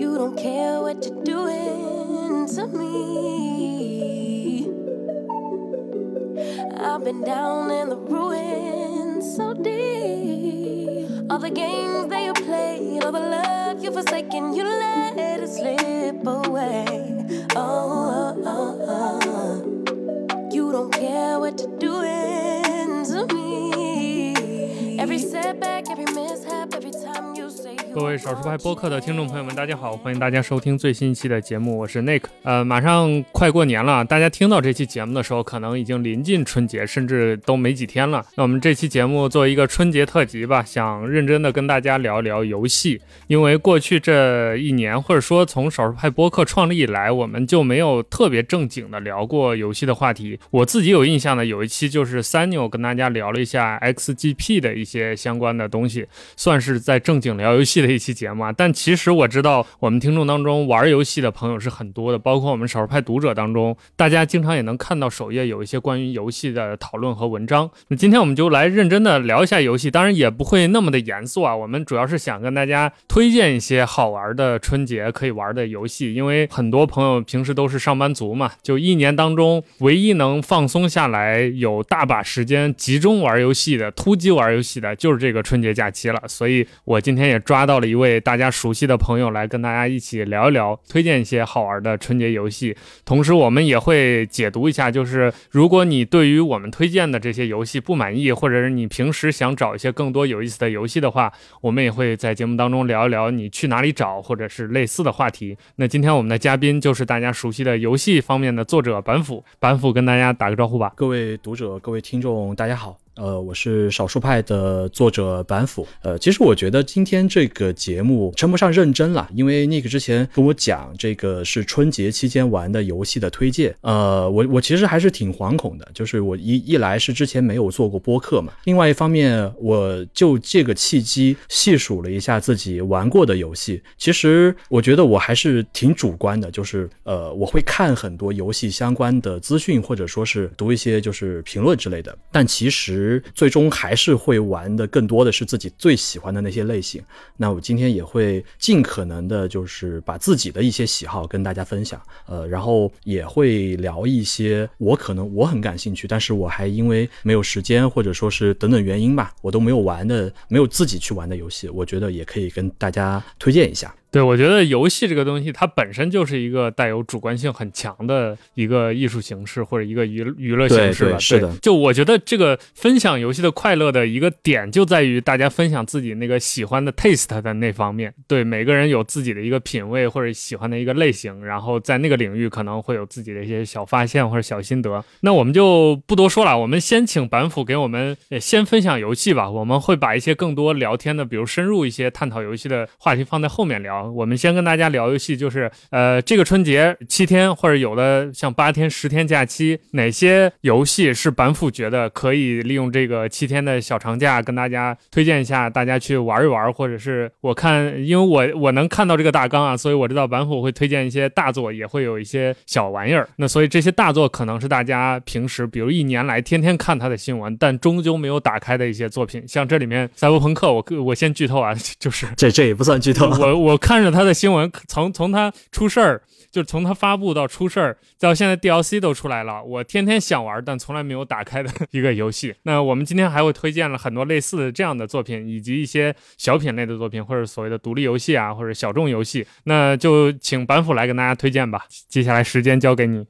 You don't care what you're doing to me. I've been down in the ruins so deep. All the games that you played, all the love you forsaken, you let it slip away. Oh, oh, oh, oh. you don't care what you're doing to me. Every setback, 各位少数派播客的听众朋友们，大家好，欢迎大家收听最新一期的节目，我是 Nick。呃，马上快过年了，大家听到这期节目的时候，可能已经临近春节，甚至都没几天了。那我们这期节目作为一个春节特辑吧，想认真的跟大家聊一聊游戏，因为过去这一年，或者说从少数派播客创立以来，我们就没有特别正经的聊过游戏的话题。我自己有印象的有一期就是三牛跟大家聊了一下 XGP 的一些相关的东西，算是在正经聊游戏的一期节目啊。但其实我知道我们听众当中玩游戏的朋友是很多的，包括我们少数派读者当中，大家经常也能看到首页有一些关于游戏的讨论和文章。那今天我们就来认真的聊一下游戏，当然也不会那么的严肃啊。我们主要是想跟大家推荐一些好玩的春节可以玩的游戏，因为很多朋友平时都是上班族嘛，就一年当中唯一能放松下来、有大把时间集中玩游戏的、突击玩游戏的，就是这个春节假期了。所以我今天也抓到到了一位大家熟悉的朋友来跟大家一起聊一聊，推荐一些好玩的春节游戏。同时，我们也会解读一下，就是如果你对于我们推荐的这些游戏不满意，或者是你平时想找一些更多有意思的游戏的话，我们也会在节目当中聊一聊你去哪里找，或者是类似的话题。那今天我们的嘉宾就是大家熟悉的游戏方面的作者板斧，板斧跟大家打个招呼吧。各位读者、各位听众，大家好。呃，我是少数派的作者板斧。呃，其实我觉得今天这个节目称不上认真了，因为 Nick 之前跟我讲这个是春节期间玩的游戏的推荐。呃，我我其实还是挺惶恐的，就是我一一来是之前没有做过播客嘛，另外一方面我就这个契机细数了一下自己玩过的游戏。其实我觉得我还是挺主观的，就是呃，我会看很多游戏相关的资讯，或者说是读一些就是评论之类的，但其实。最终还是会玩的更多的是自己最喜欢的那些类型。那我今天也会尽可能的，就是把自己的一些喜好跟大家分享。呃，然后也会聊一些我可能我很感兴趣，但是我还因为没有时间或者说是等等原因吧，我都没有玩的，没有自己去玩的游戏，我觉得也可以跟大家推荐一下。对，我觉得游戏这个东西，它本身就是一个带有主观性很强的一个艺术形式或者一个娱娱乐形式吧。是的，就我觉得这个分享游戏的快乐的一个点，就在于大家分享自己那个喜欢的 taste 的那方面。对，每个人有自己的一个品味或者喜欢的一个类型，然后在那个领域可能会有自己的一些小发现或者小心得。那我们就不多说了，我们先请板斧给我们先分享游戏吧。我们会把一些更多聊天的，比如深入一些探讨游戏的话题放在后面聊。我们先跟大家聊游戏，就是呃，这个春节七天或者有的像八天、十天假期，哪些游戏是板斧觉得可以利用这个七天的小长假跟大家推荐一下，大家去玩一玩，或者是我看，因为我我能看到这个大纲啊，所以我知道板斧会推荐一些大作，也会有一些小玩意儿。那所以这些大作可能是大家平时比如一年来天天看他的新闻，但终究没有打开的一些作品。像这里面赛博朋克，我我先剧透啊，就是这这也不算剧透，我我看看着他的。新闻从从他出事儿，就从他发布到出事儿，到现在 DLC 都出来了，我天天想玩，但从来没有打开的一个游戏。那我们今天还会推荐了很多类似的这样的作品，以及一些小品类的作品，或者所谓的独立游戏啊，或者小众游戏。那就请板斧来跟大家推荐吧。接下来时间交给你。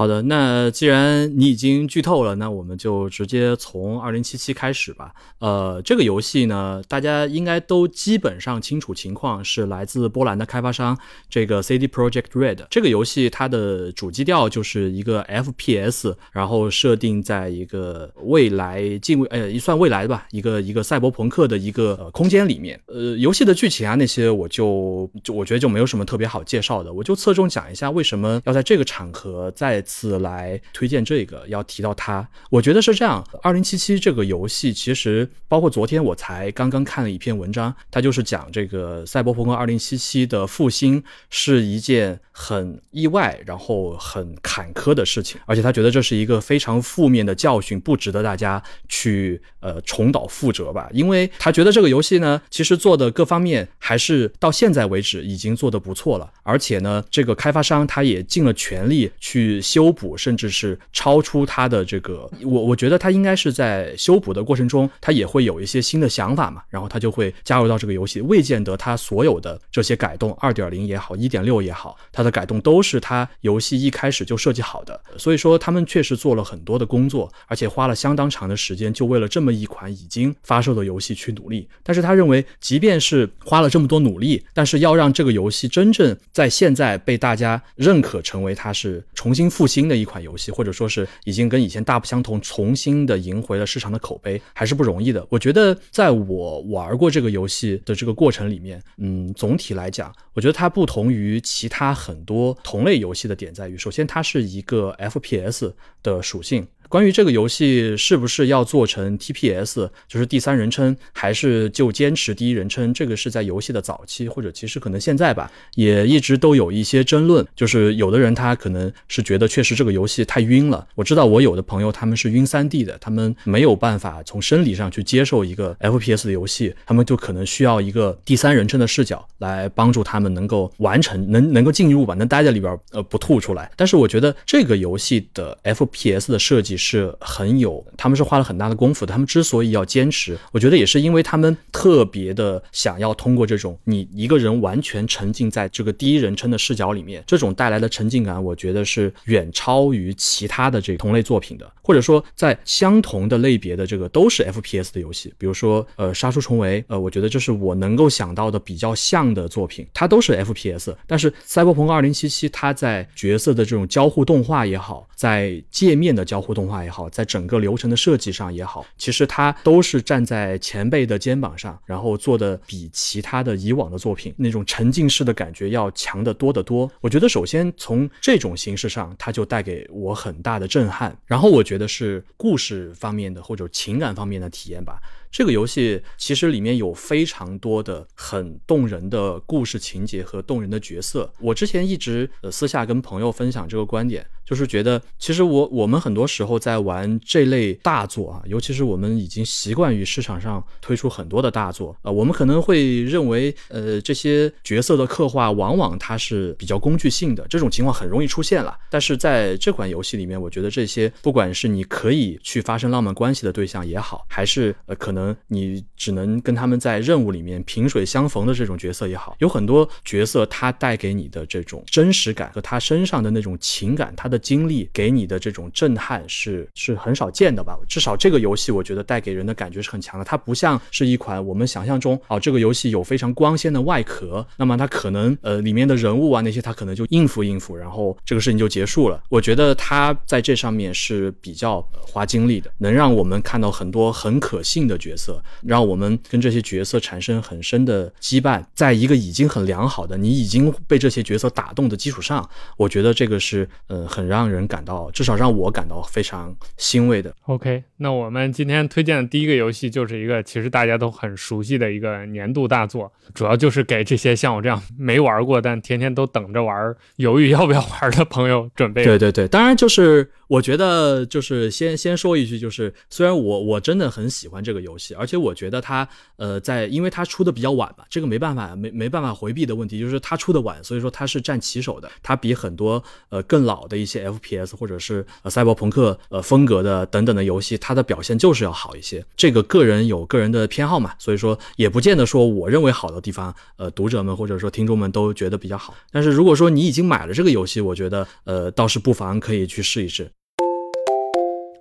好的，那既然你已经剧透了，那我们就直接从二零七七开始吧。呃，这个游戏呢，大家应该都基本上清楚情况，是来自波兰的开发商这个 CD Project Red。这个游戏它的主基调就是一个 FPS，然后设定在一个未来近未呃一算未来吧，一个一个赛博朋克的一个呃空间里面。呃，游戏的剧情啊那些我就就我觉得就没有什么特别好介绍的，我就侧重讲一下为什么要在这个场合在。次来推荐这个，要提到它。我觉得是这样，二零七七这个游戏其实包括昨天我才刚刚看了一篇文章，它就是讲这个赛博朋克二零七七的复兴是一件很意外，然后很坎坷的事情，而且他觉得这是一个非常负面的教训，不值得大家去呃重蹈覆辙吧。因为他觉得这个游戏呢，其实做的各方面还是到现在为止已经做得不错了，而且呢，这个开发商他也尽了全力去修修补，甚至是超出他的这个，我我觉得他应该是在修补的过程中，他也会有一些新的想法嘛，然后他就会加入到这个游戏。未见得他所有的这些改动，二点零也好，一点六也好，它的改动都是他游戏一开始就设计好的。所以说，他们确实做了很多的工作，而且花了相当长的时间，就为了这么一款已经发售的游戏去努力。但是他认为，即便是花了这么多努力，但是要让这个游戏真正在现在被大家认可成为它是重新复兴的一款游戏，或者说是已经跟以前大不相同，重新的赢回了市场的口碑，还是不容易的。我觉得，在我玩过这个游戏的这个过程里面，嗯，总体来讲，我觉得它不同于其他很多同类游戏的点在于，首先它是一个 FPS 的属性。关于这个游戏是不是要做成 TPS，就是第三人称，还是就坚持第一人称？这个是在游戏的早期，或者其实可能现在吧，也一直都有一些争论。就是有的人他可能是觉得确实这个游戏太晕了。我知道我有的朋友他们是晕 3D 的，他们没有办法从生理上去接受一个 FPS 的游戏，他们就可能需要一个第三人称的视角来帮助他们能够完成，能能够进入吧，能待在里边呃不吐出来。但是我觉得这个游戏的 FPS 的设计。是很有，他们是花了很大的功夫的。他们之所以要坚持，我觉得也是因为他们特别的想要通过这种你一个人完全沉浸在这个第一人称的视角里面，这种带来的沉浸感，我觉得是远超于其他的这同类作品的。或者说，在相同的类别的这个都是 FPS 的游戏，比如说呃杀出重围，呃，我觉得这是我能够想到的比较像的作品，它都是 FPS。但是赛博朋克2077，它在角色的这种交互动画也好，在界面的交互动画也好，在整个流程的设计上也好，其实它都是站在前辈的肩膀上，然后做的比其他的以往的作品那种沉浸式的感觉要强得多得多。我觉得首先从这种形式上，它就带给我很大的震撼。然后我觉得是故事方面的或者情感方面的体验吧。这个游戏其实里面有非常多的很动人的故事情节和动人的角色。我之前一直呃私下跟朋友分享这个观点，就是觉得其实我我们很多时候在玩这类大作啊，尤其是我们已经习惯于市场上推出很多的大作啊，我们可能会认为呃这些角色的刻画往往它是比较工具性的，这种情况很容易出现了。但是在这款游戏里面，我觉得这些不管是你可以去发生浪漫关系的对象也好，还是呃可能。你只能跟他们在任务里面萍水相逢的这种角色也好，有很多角色他带给你的这种真实感和他身上的那种情感，他的经历给你的这种震撼是是很少见的吧？至少这个游戏我觉得带给人的感觉是很强的。它不像是一款我们想象中哦，这个游戏有非常光鲜的外壳，那么它可能呃里面的人物啊那些它可能就应付应付，然后这个事情就结束了。我觉得它在这上面是比较花精力的，能让我们看到很多很可信的角色。色，让我们跟这些角色产生很深的羁绊，在一个已经很良好的你已经被这些角色打动的基础上，我觉得这个是呃很让人感到，至少让我感到非常欣慰的。OK，那我们今天推荐的第一个游戏就是一个其实大家都很熟悉的一个年度大作，主要就是给这些像我这样没玩过但天天都等着玩、犹豫要不要玩的朋友准备。对对对，当然就是我觉得就是先先说一句，就是虽然我我真的很喜欢这个游戏。而且我觉得它，呃，在因为它出的比较晚嘛，这个没办法，没没办法回避的问题，就是它出的晚，所以说它是占旗手的。它比很多呃更老的一些 FPS 或者是呃赛博朋克呃风格的等等的游戏，它的表现就是要好一些。这个个人有个人的偏好嘛，所以说也不见得说我认为好的地方，呃，读者们或者说听众们都觉得比较好。但是如果说你已经买了这个游戏，我觉得呃倒是不妨可以去试一试。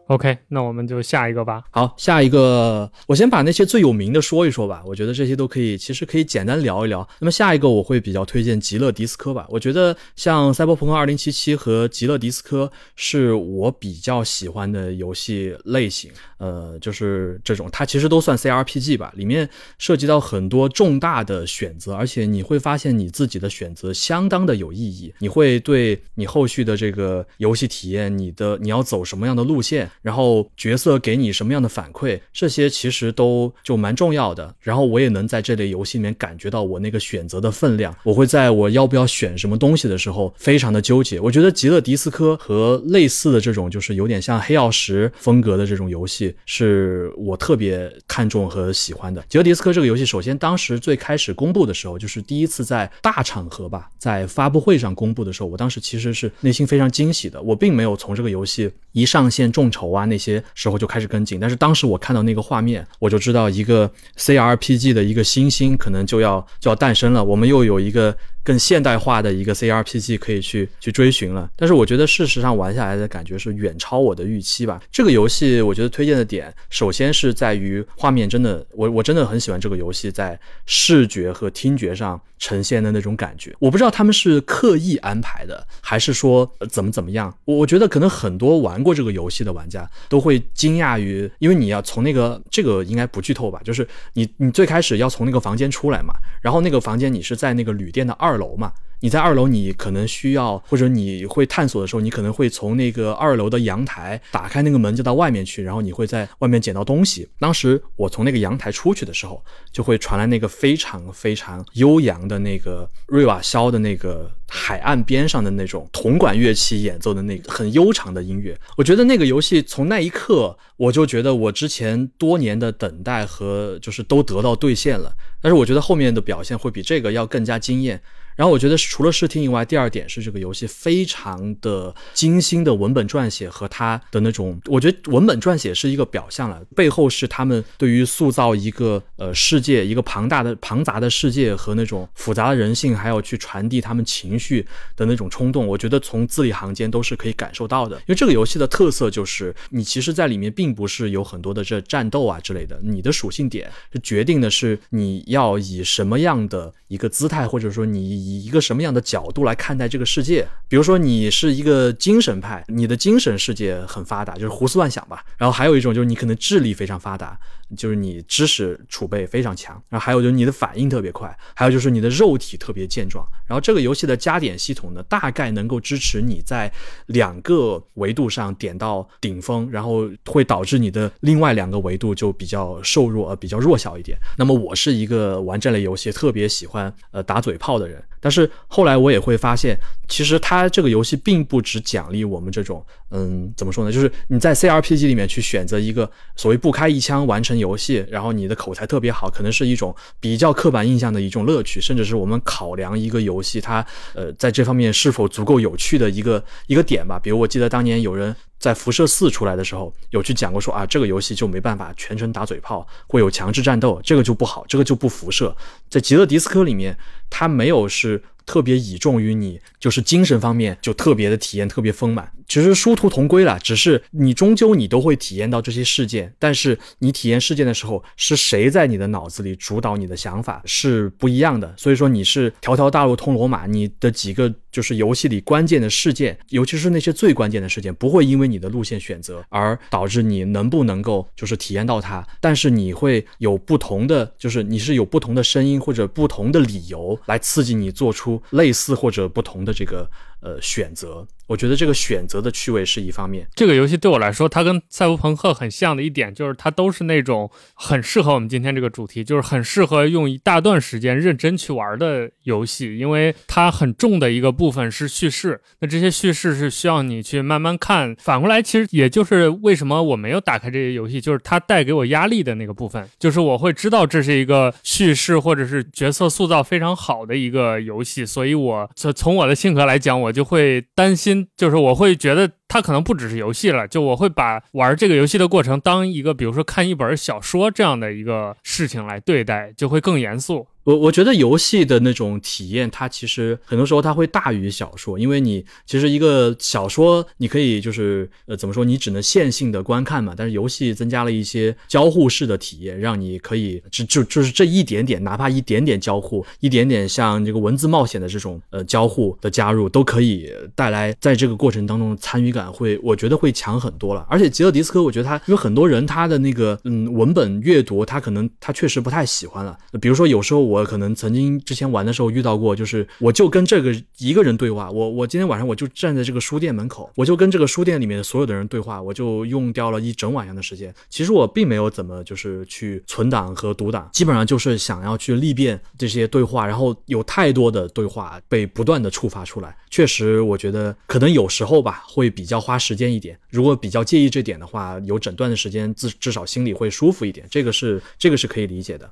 OK，那我们就下一个吧。好，下一个，我先把那些最有名的说一说吧。我觉得这些都可以，其实可以简单聊一聊。那么下一个我会比较推荐《极乐迪斯科》吧。我觉得像《赛博朋克二零七七》和《极乐迪斯科》是我比较喜欢的游戏类型。呃，就是这种，它其实都算 CRPG 吧，里面涉及到很多重大的选择，而且你会发现你自己的选择相当的有意义，你会对你后续的这个游戏体验，你的你要走什么样的路线，然后角色给你什么样的反馈，这些其实都就蛮重要的。然后我也能在这类游戏里面感觉到我那个选择的分量，我会在我要不要选什么东西的时候非常的纠结。我觉得极乐迪斯科和类似的这种就是有点像黑曜石风格的这种游戏，是我特别看重和喜欢的。极乐迪斯科这个游戏，首先当时最开始公布的时候，就是第一次在大场合吧，在发布会上公布的时候，我当时其实是内心非常惊喜的。我并没有从这个游戏一上线众筹啊那些时候就开始跟进，但是当时我看到那个画面，我就知道一个 CRPG 的一个新星可能就要就要诞生了。我们又有一个。更现代化的一个 CRPG 可以去去追寻了，但是我觉得事实上玩下来的感觉是远超我的预期吧。这个游戏我觉得推荐的点，首先是在于画面真的，我我真的很喜欢这个游戏在视觉和听觉上呈现的那种感觉。我不知道他们是刻意安排的，还是说怎么怎么样。我我觉得可能很多玩过这个游戏的玩家都会惊讶于，因为你要从那个这个应该不剧透吧，就是你你最开始要从那个房间出来嘛，然后那个房间你是在那个旅店的二二楼嘛，你在二楼，你可能需要或者你会探索的时候，你可能会从那个二楼的阳台打开那个门，就到外面去，然后你会在外面捡到东西。当时我从那个阳台出去的时候，就会传来那个非常非常悠扬的那个瑞瓦肖的那个海岸边上的那种铜管乐器演奏的那个很悠长的音乐。我觉得那个游戏从那一刻，我就觉得我之前多年的等待和就是都得到兑现了。但是我觉得后面的表现会比这个要更加惊艳。然后我觉得除了视听以外，第二点是这个游戏非常的精心的文本撰写和它的那种，我觉得文本撰写是一个表象了，背后是他们对于塑造一个呃世界，一个庞大的庞杂的世界和那种复杂的人性，还有去传递他们情绪的那种冲动，我觉得从字里行间都是可以感受到的。因为这个游戏的特色就是，你其实在里面并不是有很多的这战斗啊之类的，你的属性点是决定的是你要以什么样的一个姿态，或者说你以。以一个什么样的角度来看待这个世界？比如说，你是一个精神派，你的精神世界很发达，就是胡思乱想吧。然后还有一种就是你可能智力非常发达，就是你知识储备非常强。然后还有就是你的反应特别快，还有就是你的肉体特别健壮。然后这个游戏的加点系统呢，大概能够支持你在两个维度上点到顶峰，然后会导致你的另外两个维度就比较瘦弱，呃，比较弱小一点。那么我是一个玩这类游戏特别喜欢呃打嘴炮的人。但是后来我也会发现，其实它这个游戏并不只奖励我们这种，嗯，怎么说呢？就是你在 CRPG 里面去选择一个所谓不开一枪完成游戏，然后你的口才特别好，可能是一种比较刻板印象的一种乐趣，甚至是我们考量一个游戏它，呃，在这方面是否足够有趣的一个一个点吧。比如我记得当年有人在辐射四出来的时候，有去讲过说啊，这个游戏就没办法全程打嘴炮，会有强制战斗，这个就不好，这个就不辐射。在极乐迪斯科里面，它没有是。特别倚重于你，就是精神方面就特别的体验特别丰满。其实殊途同归了，只是你终究你都会体验到这些事件，但是你体验事件的时候，是谁在你的脑子里主导你的想法是不一样的。所以说你是条条大路通罗马，你的几个就是游戏里关键的事件，尤其是那些最关键的事件，不会因为你的路线选择而导致你能不能够就是体验到它，但是你会有不同的，就是你是有不同的声音或者不同的理由来刺激你做出类似或者不同的这个。呃，选择，我觉得这个选择的趣味是一方面。这个游戏对我来说，它跟赛博朋克很像的一点，就是它都是那种很适合我们今天这个主题，就是很适合用一大段时间认真去玩的游戏。因为它很重的一个部分是叙事，那这些叙事是需要你去慢慢看。反过来，其实也就是为什么我没有打开这些游戏，就是它带给我压力的那个部分，就是我会知道这是一个叙事或者是角色塑造非常好的一个游戏，所以我从从我的性格来讲，我。我就会担心，就是我会觉得它可能不只是游戏了，就我会把玩这个游戏的过程当一个，比如说看一本小说这样的一个事情来对待，就会更严肃。我我觉得游戏的那种体验，它其实很多时候它会大于小说，因为你其实一个小说你可以就是呃怎么说，你只能线性的观看嘛，但是游戏增加了一些交互式的体验，让你可以就就就是这一点点，哪怕一点点交互，一点点像这个文字冒险的这种呃交互的加入，都可以带来在这个过程当中参与感。感会，我觉得会强很多了。而且吉尔迪斯科，我觉得他因为很多人他的那个嗯文本阅读，他可能他确实不太喜欢了。比如说有时候我可能曾经之前玩的时候遇到过，就是我就跟这个一个人对话，我我今天晚上我就站在这个书店门口，我就跟这个书店里面的所有的人对话，我就用掉了一整晚上的时间。其实我并没有怎么就是去存档和读档，基本上就是想要去历遍这些对话，然后有太多的对话被不断的触发出来。确实，我觉得可能有时候吧会比较花时间一点。如果比较介意这点的话，有整段的时间至至少心里会舒服一点，这个是这个是可以理解的。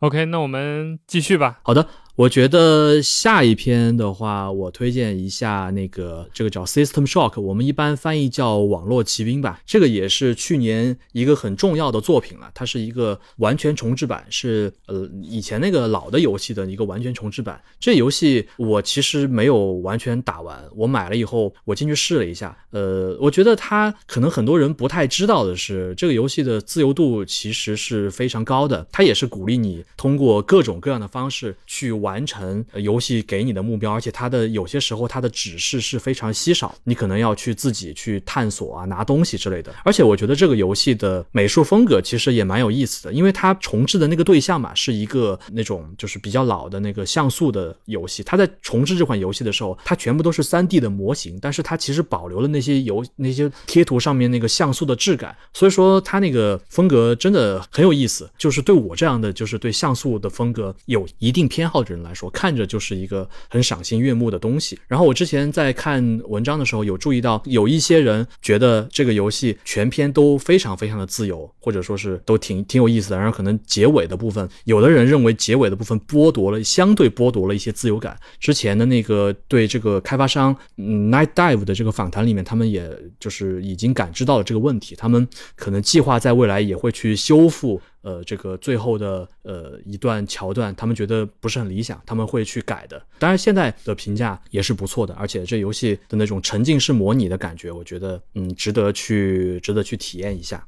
OK，那我们继续吧。好的，我觉得下一篇的话，我推荐一下那个这个叫 System Shock，我们一般翻译叫网络骑兵吧。这个也是去年一个很重要的作品了，它是一个完全重置版，是呃以前那个老的游戏的一个完全重置版。这游戏我其实没有完全打完，我买了以后我进去试了一下，呃，我觉得它可能很多人不太知道的是，这个游戏的自由度其实是非常高的，它也是鼓励你通过各种各样的方式去完成游戏给你的目标，而且它的有些时候它的指示是非常稀少，你可能要去自己去探索啊、拿东西之类的。而且我觉得这个游戏的美术风格其实也蛮有意思的，因为它重置的那个对象嘛，是一个那种就是比较老的那个像素的游戏。它在重置这款游戏的时候，它全部都是 3D 的模型，但是它其实保留了那些游那些贴图上面那个像素的质感，所以说它那个风格真的很有意思。就是对我这样的就是对像素的风格有一定偏好的人来说，看着就是一个很赏心悦目的东西。然后我之前在看文章的时候有注意到，有一些人觉得这个游戏全篇都非常非常的自由，或者说是都挺挺有意思的。然后可能结尾的部分，有的人认为结尾的部分剥夺了相对剥夺了一些自由感。之前的那个对这个开发商嗯 Night Dive 的这个访谈里面，他们也就是已经感知到了这个问题，他们可能计划在未来也会去修复。呃，这个最后的呃一段桥段，他们觉得不是很理想，他们会去改的。当然，现在的评价也是不错的，而且这游戏的那种沉浸式模拟的感觉，我觉得嗯值得去值得去体验一下。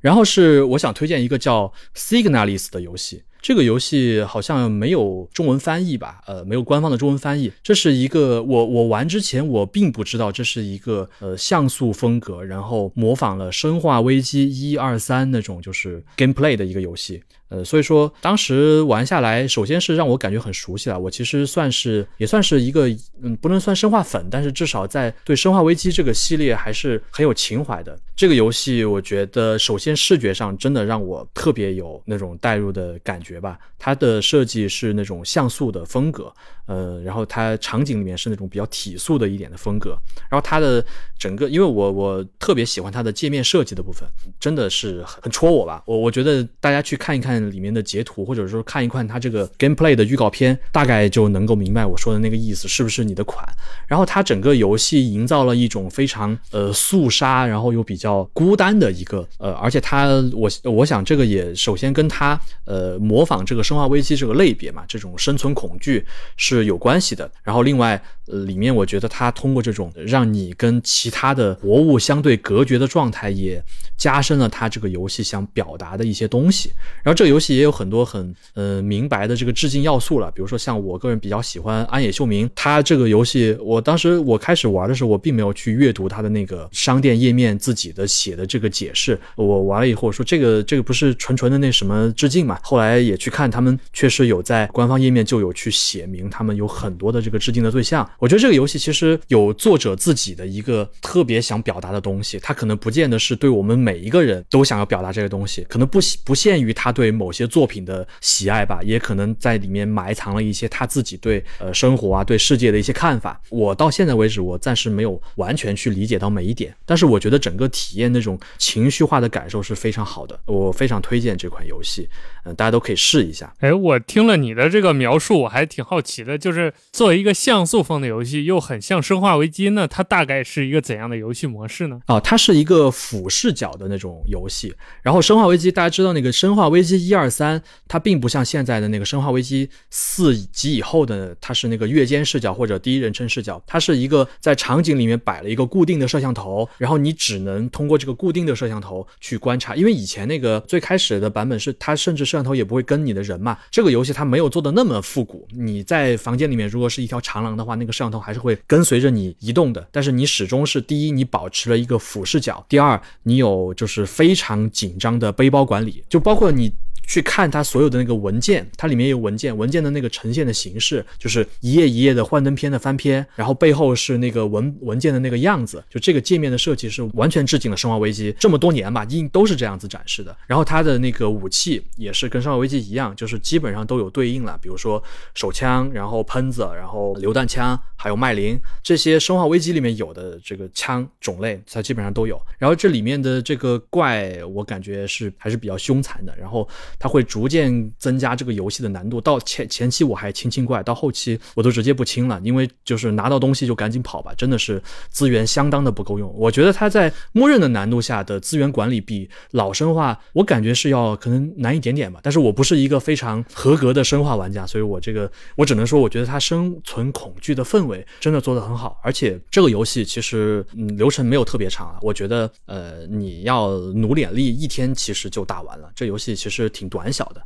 然后是我想推荐一个叫 Signalis 的游戏。这个游戏好像没有中文翻译吧？呃，没有官方的中文翻译。这是一个我我玩之前我并不知道这是一个呃像素风格，然后模仿了《生化危机》一二三那种就是 gameplay 的一个游戏。呃，所以说当时玩下来，首先是让我感觉很熟悉了。我其实算是也算是一个嗯，不能算生化粉，但是至少在对《生化危机》这个系列还是很有情怀的。这个游戏我觉得首先视觉上真的让我特别有那种代入的感觉吧。它的设计是那种像素的风格，呃，然后它场景里面是那种比较体素的一点的风格。然后它的整个，因为我我特别喜欢它的界面设计的部分，真的是很戳我吧。我我觉得大家去看一看。里面的截图，或者说看一看它这个 gameplay 的预告片，大概就能够明白我说的那个意思是不是你的款。然后它整个游戏营造了一种非常呃肃杀，然后又比较孤单的一个呃，而且它我我想这个也首先跟它呃模仿这个生化危机这个类别嘛，这种生存恐惧是有关系的。然后另外呃里面我觉得它通过这种让你跟其他的活物相对隔绝的状态，也加深了它这个游戏想表达的一些东西。然后这个游戏也有很多很呃明白的这个致敬要素了，比如说像我个人比较喜欢安野秀明，他这个游戏我当时我开始玩的时候，我并没有去阅读他的那个商店页面自己的写的这个解释，我玩了以后说这个这个不是纯纯的那什么致敬嘛，后来也去看他们确实有在官方页面就有去写明他们有很多的这个致敬的对象，我觉得这个游戏其实有作者自己的一个特别想表达的东西，他可能不见得是对我们每一个人都想要表达这个东西，可能不不限于他对某些作品的喜爱吧，也可能在里面埋藏了一些他自己对呃生活啊、对世界的一些看法。我到现在为止，我暂时没有完全去理解到每一点，但是我觉得整个体验那种情绪化的感受是非常好的，我非常推荐这款游戏，嗯、大家都可以试一下。哎，我听了你的这个描述，我还挺好奇的，就是作为一个像素风的游戏，又很像《生化危机》呢，它大概是一个怎样的游戏模式呢？啊，它是一个俯视角的那种游戏。然后《生化危机》，大家知道那个《生化危机》一二三，它并不像现在的那个《生化危机》四及以后的，它是那个月间视角或者第一人称视角，它是一个在场景里面摆了一个固定的摄像头，然后你只能通过这个固定的摄像头去观察，因为以前那个最开始的版本是它甚至摄像头也不会跟你的人嘛。这个游戏它没有做的那么复古，你在房间里面如果是一条长廊的话，那个摄像头还是会跟随着你移动的，但是你始终是第一，你保持了一个俯视角；第二，你有就是非常紧张的背包管理，就包括你。去看它所有的那个文件，它里面有文件，文件的那个呈现的形式就是一页一页的幻灯片的翻篇，然后背后是那个文文件的那个样子，就这个界面的设计是完全致敬了《生化危机》这么多年吧，应都是这样子展示的。然后它的那个武器也是跟《生化危机》一样，就是基本上都有对应了，比如说手枪，然后喷子，然后榴弹枪，还有麦林这些《生化危机》里面有的这个枪种类，它基本上都有。然后这里面的这个怪，我感觉是还是比较凶残的，然后。它会逐渐增加这个游戏的难度，到前前期我还清清怪，到后期我都直接不清了，因为就是拿到东西就赶紧跑吧，真的是资源相当的不够用。我觉得它在默认的难度下的资源管理比老生化，我感觉是要可能难一点点吧。但是我不是一个非常合格的生化玩家，所以我这个我只能说，我觉得它生存恐惧的氛围真的做得很好，而且这个游戏其实嗯流程没有特别长啊，我觉得呃你要努点力，一天其实就打完了。这游戏其实挺。短小的，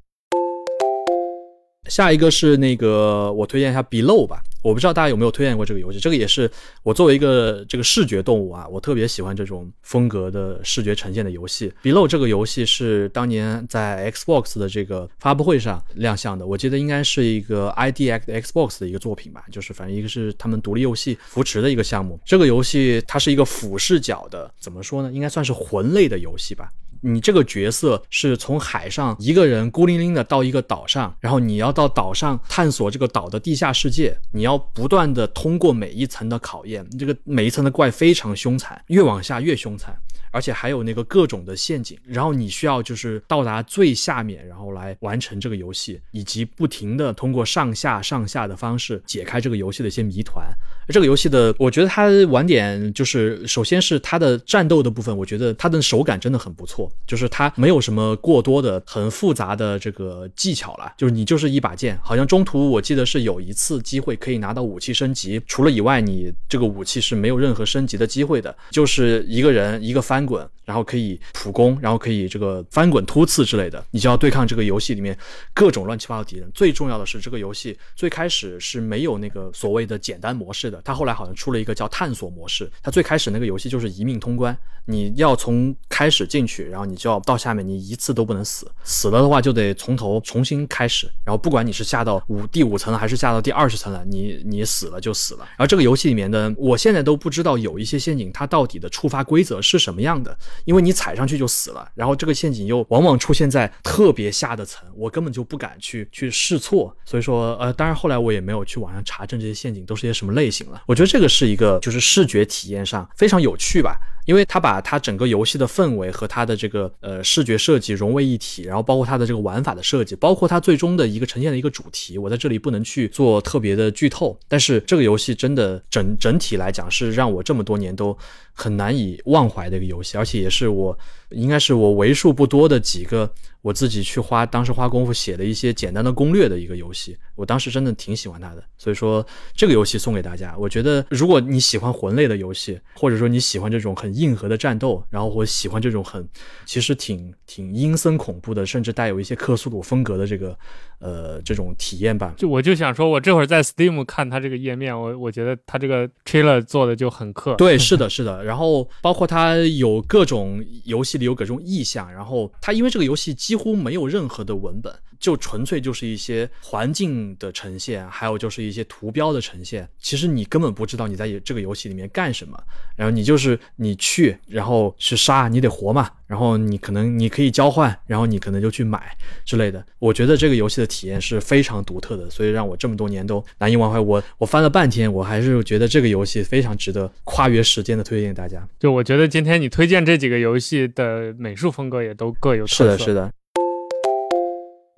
下一个是那个我推荐一下 Below 吧，我不知道大家有没有推荐过这个游戏，这个也是我作为一个这个视觉动物啊，我特别喜欢这种风格的视觉呈现的游戏。Below 这个游戏是当年在 Xbox 的这个发布会上亮相的，我记得应该是一个 IDX Xbox 的一个作品吧，就是反正一个是他们独立游戏扶持的一个项目。这个游戏它是一个俯视角的，怎么说呢？应该算是魂类的游戏吧。你这个角色是从海上一个人孤零零的到一个岛上，然后你要到岛上探索这个岛的地下世界，你要不断的通过每一层的考验，这个每一层的怪非常凶残，越往下越凶残。而且还有那个各种的陷阱，然后你需要就是到达最下面，然后来完成这个游戏，以及不停的通过上下上下的方式解开这个游戏的一些谜团。这个游戏的，我觉得它玩点就是，首先是它的战斗的部分，我觉得它的手感真的很不错，就是它没有什么过多的很复杂的这个技巧了，就是你就是一把剑，好像中途我记得是有一次机会可以拿到武器升级，除了以外，你这个武器是没有任何升级的机会的，就是一个人一个翻。翻滚，然后可以普攻，然后可以这个翻滚突刺之类的，你就要对抗这个游戏里面各种乱七八糟敌人。最重要的是，这个游戏最开始是没有那个所谓的简单模式的，它后来好像出了一个叫探索模式。它最开始那个游戏就是一命通关，你要从开始进去，然后你就要到下面，你一次都不能死，死了的话就得从头重新开始。然后不管你是下到五第五层还是下到第二十层了，你你死了就死了。然后这个游戏里面的，我现在都不知道有一些陷阱它到底的触发规则是什么样。样的，因为你踩上去就死了，然后这个陷阱又往往出现在特别下的层，我根本就不敢去去试错，所以说呃，当然后来我也没有去网上查证这些陷阱都是些什么类型了。我觉得这个是一个就是视觉体验上非常有趣吧，因为它把它整个游戏的氛围和它的这个呃视觉设计融为一体，然后包括它的这个玩法的设计，包括它最终的一个呈现的一个主题，我在这里不能去做特别的剧透，但是这个游戏真的整整体来讲是让我这么多年都。很难以忘怀的一个游戏，而且也是我应该是我为数不多的几个我自己去花当时花功夫写的一些简单的攻略的一个游戏。我当时真的挺喜欢它的，所以说这个游戏送给大家。我觉得如果你喜欢魂类的游戏，或者说你喜欢这种很硬核的战斗，然后我喜欢这种很其实挺挺阴森恐怖的，甚至带有一些克苏鲁风格的这个呃这种体验吧。就我就想说，我这会儿在 Steam 看它这个页面，我我觉得它这个 trailer 做的就很克。对，是的，是的。然后包括它有各种游戏里有各种意象，然后它因为这个游戏几乎没有任何的文本，就纯粹就是一些环境的呈现，还有就是一些图标的呈现。其实你根本不知道你在这个游戏里面干什么，然后你就是你去，然后去杀，你得活嘛。然后你可能你可以交换，然后你可能就去买之类的。我觉得这个游戏的体验是非常独特的，所以让我这么多年都难以忘怀。我我翻了半天，我还是觉得这个游戏非常值得跨越时间的推荐大家。就我觉得今天你推荐这几个游戏的美术风格也都各有特色。是的，是的。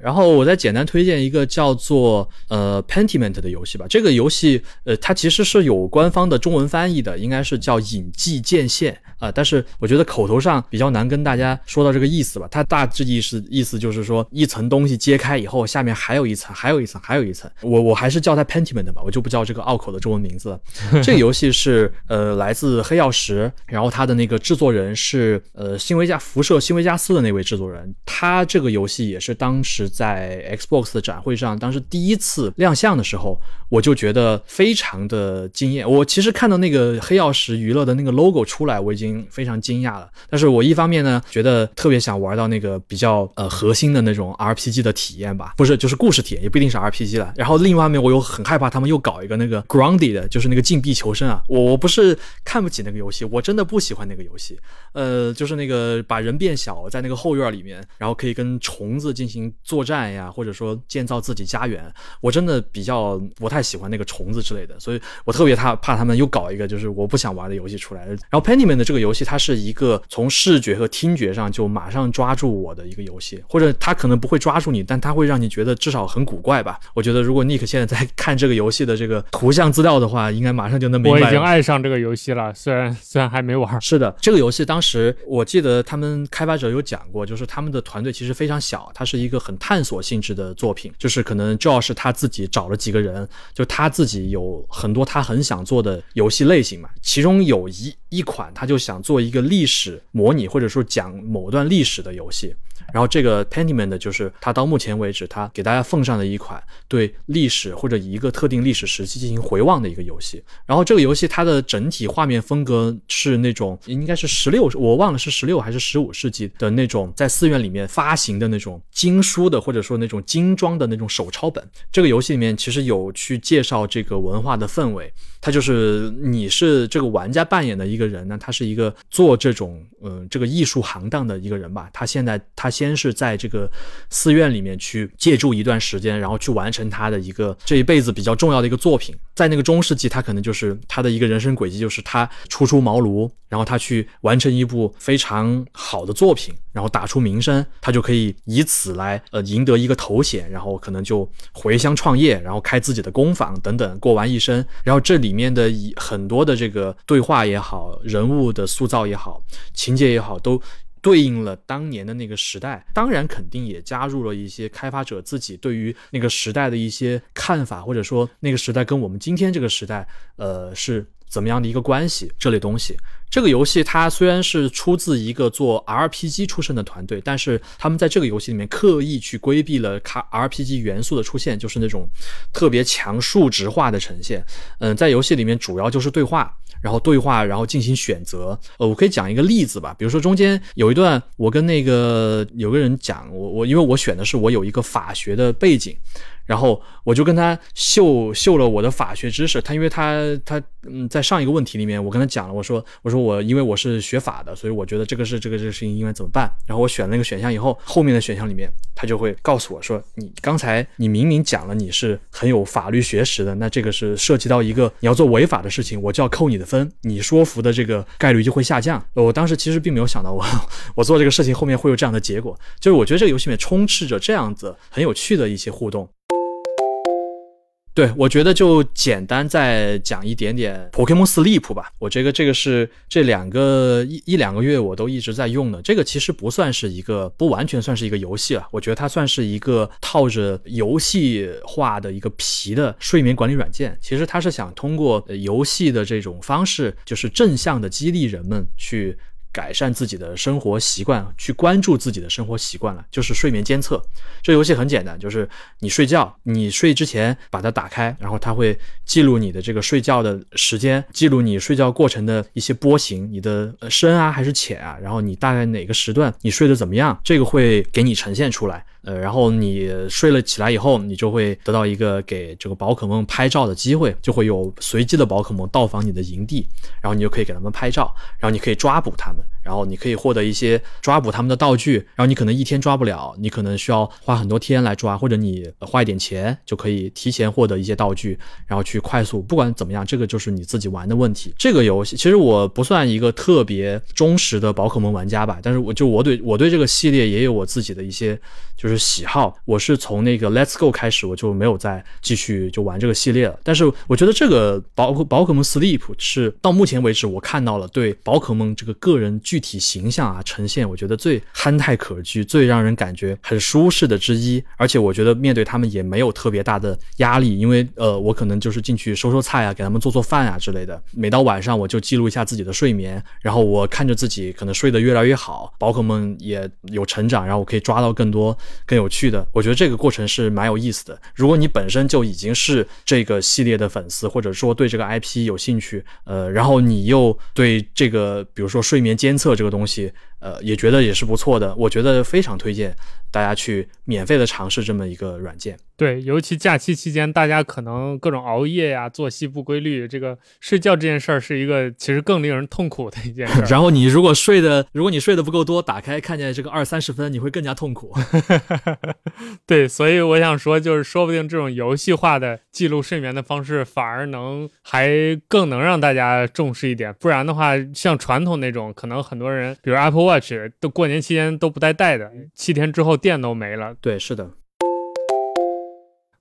然后我再简单推荐一个叫做呃 Pentiment 的游戏吧。这个游戏呃它其实是有官方的中文翻译的，应该是叫隐迹剑线啊、但是我觉得口头上比较难跟大家说到这个意思吧。它大致意思意思就是说一层东西揭开以后，下面还有一层，还有一层，还有一层。我我还是叫它 Pentiment 吧，我就不叫这个拗口的中文名字了。这个游戏是呃来自黑曜石，然后它的那个制作人是呃新维加辐射新维加斯的那位制作人，他这个游戏也是当时在 Xbox 的展会上，当时第一次亮相的时候，我就觉得非常的惊艳。我其实看到那个黑曜石娱乐的那个 logo 出来，我已经非常惊讶了。但是我一方面呢，觉得特别想玩到那个比较呃核心的那种 RPG 的体验吧，不是就是故事体验，也不一定是 RPG 了。然后另一方面，我又很害怕他们又搞一个那个 grounded，就是那个禁闭求生啊。我我不是看不起那个游戏，我真的不喜欢那个游戏。呃，就是那个把人变小，在那个后院里面，然后可以跟虫子进行作战呀，或者说建造自己家园。我真的比较不太喜欢那个虫子之类的，所以我特别怕怕他们又搞一个就是我不想玩的游戏出来。然后 Pentiment 的这个游戏，它是一个从视觉和听觉上就马上抓住我的一个游戏，或者它可能不会抓住你，但它会让你觉得至少很古怪吧。我觉得如果 Nick 现在在 看这个游戏的这个图像资料的话，应该马上就能明白。我已经爱上这个游戏了，虽然虽然还没玩。是的，这个游戏当时我记得他们开发者有讲过，就是他们的团队其实非常小，它是一个很探探索性质的作品，就是可能主要是他自己找了几个人，就他自己有很多他很想做的游戏类型嘛，其中有一一款他就想做一个历史模拟或者说讲某段历史的游戏。然后这个 Pentiment 就是他到目前为止他给大家奉上的一款对历史或者一个特定历史时期进行回望的一个游戏。然后这个游戏它的整体画面风格是那种应该是十六，我忘了是十六还是十五世纪的那种在寺院里面发行的那种经书的或者说那种精装的那种手抄本。这个游戏里面其实有去介绍这个文化的氛围，它就是你是这个玩家扮演的一个人呢，他是一个做这种嗯、这个艺术行当的一个人吧，他现在他先是在这个寺院里面去借住一段时间，然后去完成他的一个这一辈子比较重要的一个作品。在那个中世纪，他可能就是他的一个人生轨迹，就是他初出茅庐，然后他去完成一部非常好的作品，然后打出名声，他就可以以此来呃赢得一个头衔，然后可能就回乡创业，然后开自己的工坊等等，过完一生。然后这里面的以很多的这个对话也好，人物的塑造也好，情节也好，都。对应了当年的那个时代，当然肯定也加入了一些开发者自己对于那个时代的一些看法，或者说那个时代跟我们今天这个时代，呃，是怎么样的一个关系这类东西。这个游戏它虽然是出自一个做 RPG 出身的团队，但是他们在这个游戏里面刻意去规避了卡 RPG 元素的出现，就是那种特别强数值化的呈现。嗯，在游戏里面主要就是对话，然后对话，然后进行选择。呃，我可以讲一个例子吧，比如说中间有一段，我跟那个有个人讲，我我因为我选的是我有一个法学的背景。然后我就跟他秀秀了我的法学知识，他因为他他嗯在上一个问题里面，我跟他讲了，我说我说我因为我是学法的，所以我觉得这个是这个这个事情应该怎么办。然后我选了那个选项以后，后面的选项里面他就会告诉我说，你刚才你明明讲了你是很有法律学识的，那这个是涉及到一个你要做违法的事情，我就要扣你的分，你说服的这个概率就会下降。我当时其实并没有想到我 我做这个事情后面会有这样的结果，就是我觉得这个游戏里面充斥着这样子很有趣的一些互动。对，我觉得就简单再讲一点点 Pokemon Sleep 吧。我这个这个是这两个一一两个月我都一直在用的。这个其实不算是一个，不完全算是一个游戏了。我觉得它算是一个套着游戏化的一个皮的睡眠管理软件。其实它是想通过游戏的这种方式，就是正向的激励人们去。改善自己的生活习惯，去关注自己的生活习惯了，就是睡眠监测。这游戏很简单，就是你睡觉，你睡之前把它打开，然后它会记录你的这个睡觉的时间，记录你睡觉过程的一些波形，你的深啊还是浅啊，然后你大概哪个时段你睡得怎么样，这个会给你呈现出来。呃，然后你睡了起来以后，你就会得到一个给这个宝可梦拍照的机会，就会有随机的宝可梦到访你的营地，然后你就可以给他们拍照，然后你可以抓捕他们，然后你可以获得一些抓捕他们的道具，然后你可能一天抓不了，你可能需要花很多天来抓，或者你花一点钱就可以提前获得一些道具，然后去快速。不管怎么样，这个就是你自己玩的问题。这个游戏其实我不算一个特别忠实的宝可梦玩家吧，但是我就我对我对这个系列也有我自己的一些就是喜好。我是从那个 Let's Go 开始，我就没有再继续就玩这个系列了。但是我觉得这个宝宝可梦 Sleep 是到目前为止我看到了对宝可梦这个个人具体形象啊呈现，我觉得最憨态可掬、最让人感觉很舒适的之一。而且我觉得面对他们也没有特别大的压力，因为呃我可能就是进去收收菜啊，给他们做做饭啊之类的。每到晚上我就记录一下自己的睡眠，然后我看着自己可能睡得越来越好，宝可梦也有成长，然后我可以抓到更多更有趣的。我觉得这个过程是蛮有意思的。如果你本身就已经是这个系列的粉丝，或者说对这个 IP 有兴趣，呃，然后你又对这个，比如说睡眠监测测这个东西，呃，也觉得也是不错的，我觉得非常推荐大家去免费的尝试这么一个软件。对，尤其假期期间，大家可能各种熬夜呀、作息不规律，这个睡觉这件事儿是一个其实更令人痛苦的一件事。然后你如果睡的，如果你睡得不够多，打开看见这个二三十分，你会更加痛苦。对，所以我想说，就是说不定这种游戏化的记录睡眠的方式，反而能还更能让大家重视一点。不然的话，像传统那种，可能很多人，比如 Apple Watch，都过年期间都不带带的，七天之后电都没了。对，是的。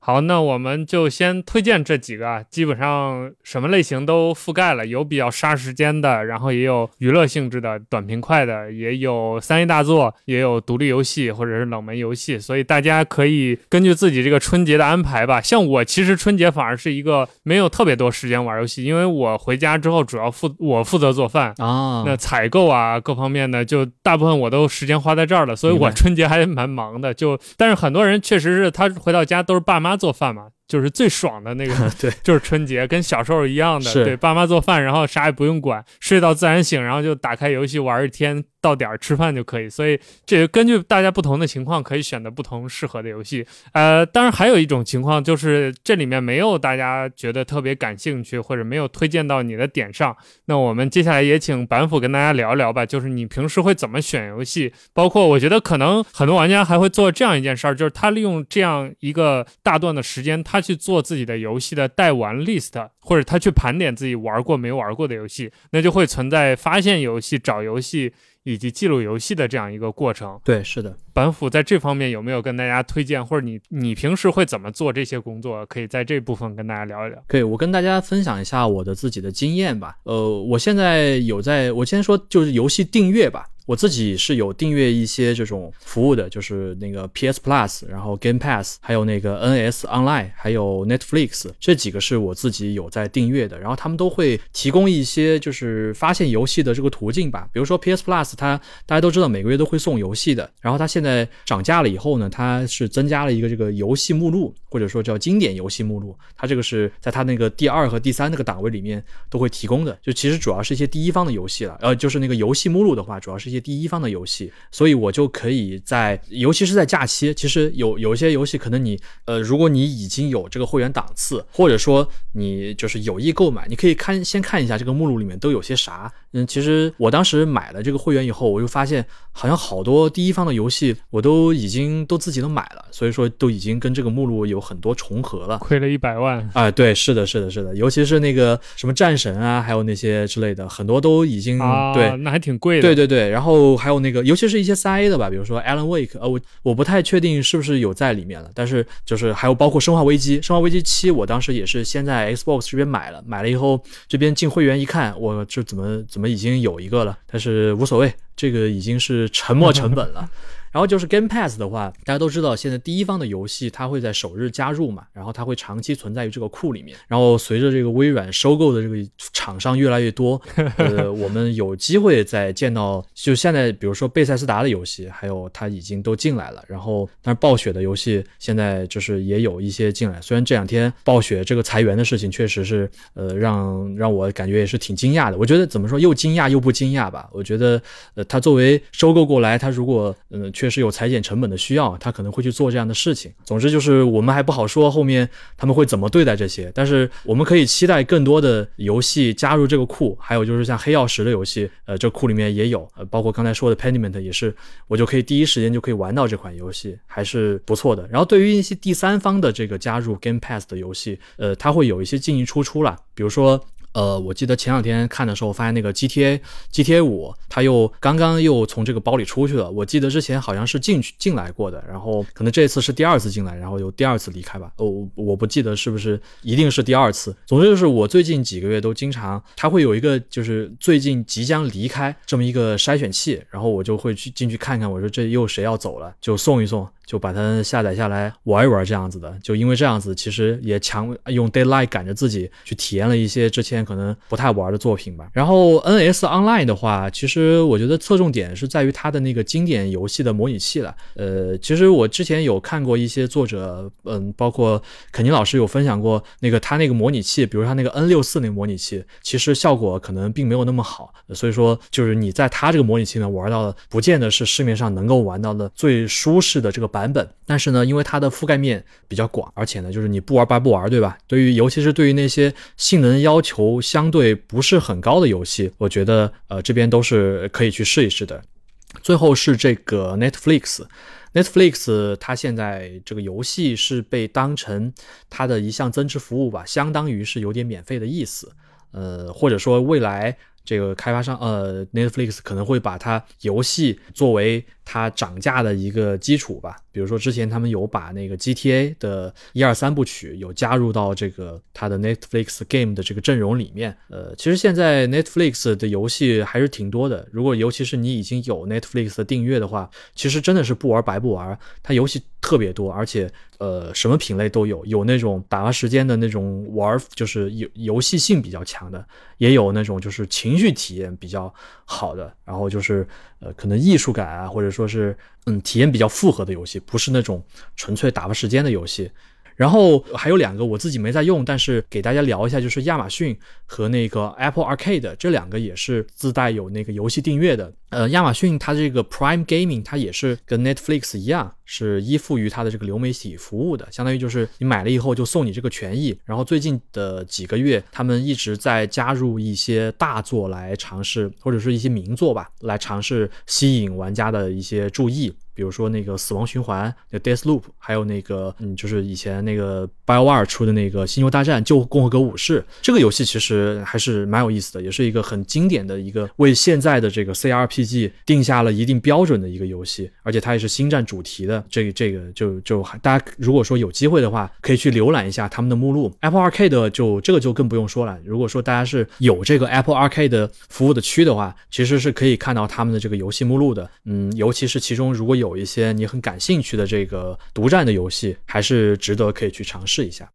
好，那我们就先推荐这几个啊，基本上什么类型都覆盖了，有比较杀时间的，然后也有娱乐性质的、短平快的，也有三 A 大作，也有独立游戏或者是冷门游戏，所以大家可以根据自己这个春节的安排吧。像我其实春节反而是一个没有特别多时间玩游戏，因为我回家之后主要负我负责做饭啊，那采购啊各方面的就大部分我都时间花在这儿了，所以我春节还蛮忙的。就但是很多人确实是他回到家都是爸妈。他做饭嘛，就是最爽的那个，对，就是春节，跟小时候一样的，对，爸妈做饭，然后啥也不用管，睡到自然醒，然后就打开游戏玩一天。到点儿吃饭就可以，所以这个根据大家不同的情况，可以选择不同适合的游戏。呃，当然还有一种情况就是这里面没有大家觉得特别感兴趣，或者没有推荐到你的点上。那我们接下来也请板斧跟大家聊一聊吧，就是你平时会怎么选游戏？包括我觉得可能很多玩家还会做这样一件事儿，就是他利用这样一个大段的时间，他去做自己的游戏的待玩 list，或者他去盘点自己玩过没玩过的游戏，那就会存在发现游戏、找游戏。以及记录游戏的这样一个过程，对，是的。板斧在这方面有没有跟大家推荐，或者你你平时会怎么做这些工作？可以在这部分跟大家聊一聊。可以，我跟大家分享一下我的自己的经验吧。呃，我现在有在，我先说就是游戏订阅吧。我自己是有订阅一些这种服务的，就是那个 PS Plus，然后 Game Pass，还有那个 NS Online，还有 Netflix，这几个是我自己有在订阅的。然后他们都会提供一些就是发现游戏的这个途径吧。比如说 PS Plus，它大家都知道每个月都会送游戏的。然后它现在涨价了以后呢，它是增加了一个这个游戏目录，或者说叫经典游戏目录。它这个是在它那个第二和第三那个档位里面都会提供的。就其实主要是一些第一方的游戏了。呃，就是那个游戏目录的话，主要是一些。第一方的游戏，所以我就可以在，尤其是在假期，其实有有一些游戏，可能你，呃，如果你已经有这个会员档次，或者说你就是有意购买，你可以看先看一下这个目录里面都有些啥。嗯，其实我当时买了这个会员以后，我就发现好像好多第一方的游戏我都已经都自己都买了，所以说都已经跟这个目录有很多重合了，亏了一百万啊！对，是的，是的，是的，尤其是那个什么战神啊，还有那些之类的，很多都已经对，那还挺贵的。对对对，然后还有那个，尤其是一些三 A 的吧，比如说 Alan Wake，呃，我我不太确定是不是有在里面了，但是就是还有包括生化危机，生化危机七，我当时也是先在 Xbox 这边买了，买了以后这边进会员一看，我这怎么怎么已经有一个。了，但是无所谓，这个已经是沉没成本了。然后就是 Game Pass 的话，大家都知道，现在第一方的游戏它会在首日加入嘛，然后它会长期存在于这个库里面。然后随着这个微软收购的这个厂商越来越多，呃，我们有机会再见到，就现在比如说贝塞斯达的游戏，还有它已经都进来了。然后，但是暴雪的游戏现在就是也有一些进来。虽然这两天暴雪这个裁员的事情确实是，呃，让让我感觉也是挺惊讶的。我觉得怎么说，又惊讶又不惊讶吧。我觉得，呃，它作为收购过来，它如果嗯。确实有裁减成本的需要，他可能会去做这样的事情。总之就是我们还不好说后面他们会怎么对待这些，但是我们可以期待更多的游戏加入这个库，还有就是像黑曜石的游戏，呃，这库里面也有，呃，包括刚才说的 Pentiment 也是，我就可以第一时间就可以玩到这款游戏，还是不错的。然后对于一些第三方的这个加入 Game Pass 的游戏，呃，它会有一些进进出出啦，比如说。呃，我记得前两天看的时候，发现那个 GTA GTA 五，它又刚刚又从这个包里出去了。我记得之前好像是进去进来过的，然后可能这次是第二次进来，然后又第二次离开吧。哦，我不记得是不是一定是第二次。总之就是我最近几个月都经常，它会有一个就是最近即将离开这么一个筛选器，然后我就会去进去看看，我说这又谁要走了，就送一送。就把它下载下来玩一玩，这样子的。就因为这样子，其实也强用 Daylight 赶着自己去体验了一些之前可能不太玩的作品吧。然后 NS Online 的话，其实我觉得侧重点是在于它的那个经典游戏的模拟器了。呃，其实我之前有看过一些作者，嗯，包括肯尼老师有分享过那个他那个模拟器，比如他那个 N 六四那个模拟器，其实效果可能并没有那么好。所以说，就是你在他这个模拟器里面玩到的，不见得是市面上能够玩到的最舒适的这个版。版本，但是呢，因为它的覆盖面比较广，而且呢，就是你不玩白不玩，对吧？对于尤其是对于那些性能要求相对不是很高的游戏，我觉得呃这边都是可以去试一试的。最后是这个 Netflix，Netflix 它现在这个游戏是被当成它的一项增值服务吧，相当于是有点免费的意思，呃，或者说未来这个开发商呃 Netflix 可能会把它游戏作为。它涨价的一个基础吧，比如说之前他们有把那个 GTA 的一二三部曲有加入到这个它的 Netflix Game 的这个阵容里面。呃，其实现在 Netflix 的游戏还是挺多的。如果尤其是你已经有 Netflix 的订阅的话，其实真的是不玩白不玩。它游戏特别多，而且呃什么品类都有，有那种打发时间的那种玩，就是游游戏性比较强的，也有那种就是情绪体验比较好的，然后就是呃可能艺术感啊，或者。说是嗯，体验比较复合的游戏，不是那种纯粹打发时间的游戏。然后还有两个我自己没在用，但是给大家聊一下，就是亚马逊和那个 Apple Arcade 这两个也是自带有那个游戏订阅的。呃，亚马逊它这个 Prime Gaming 它也是跟 Netflix 一样，是依附于它的这个流媒体服务的，相当于就是你买了以后就送你这个权益。然后最近的几个月，他们一直在加入一些大作来尝试，或者是一些名作吧，来尝试吸引玩家的一些注意。比如说那个死亡循环，那 Death Loop，还有那个嗯，就是以前那个 BioWare 出的那个星球大战救共和国武士，这个游戏其实还是蛮有意思的，也是一个很经典的一个为现在的这个 CRPG 定下了一定标准的一个游戏，而且它也是星战主题的。这个这个就就大家如果说有机会的话，可以去浏览一下他们的目录。Apple Arcade 就这个就更不用说了。如果说大家是有这个 Apple Arcade 服务的区的话，其实是可以看到他们的这个游戏目录的。嗯，尤其是其中如果有有一些你很感兴趣的这个独占的游戏，还是值得可以去尝试一下。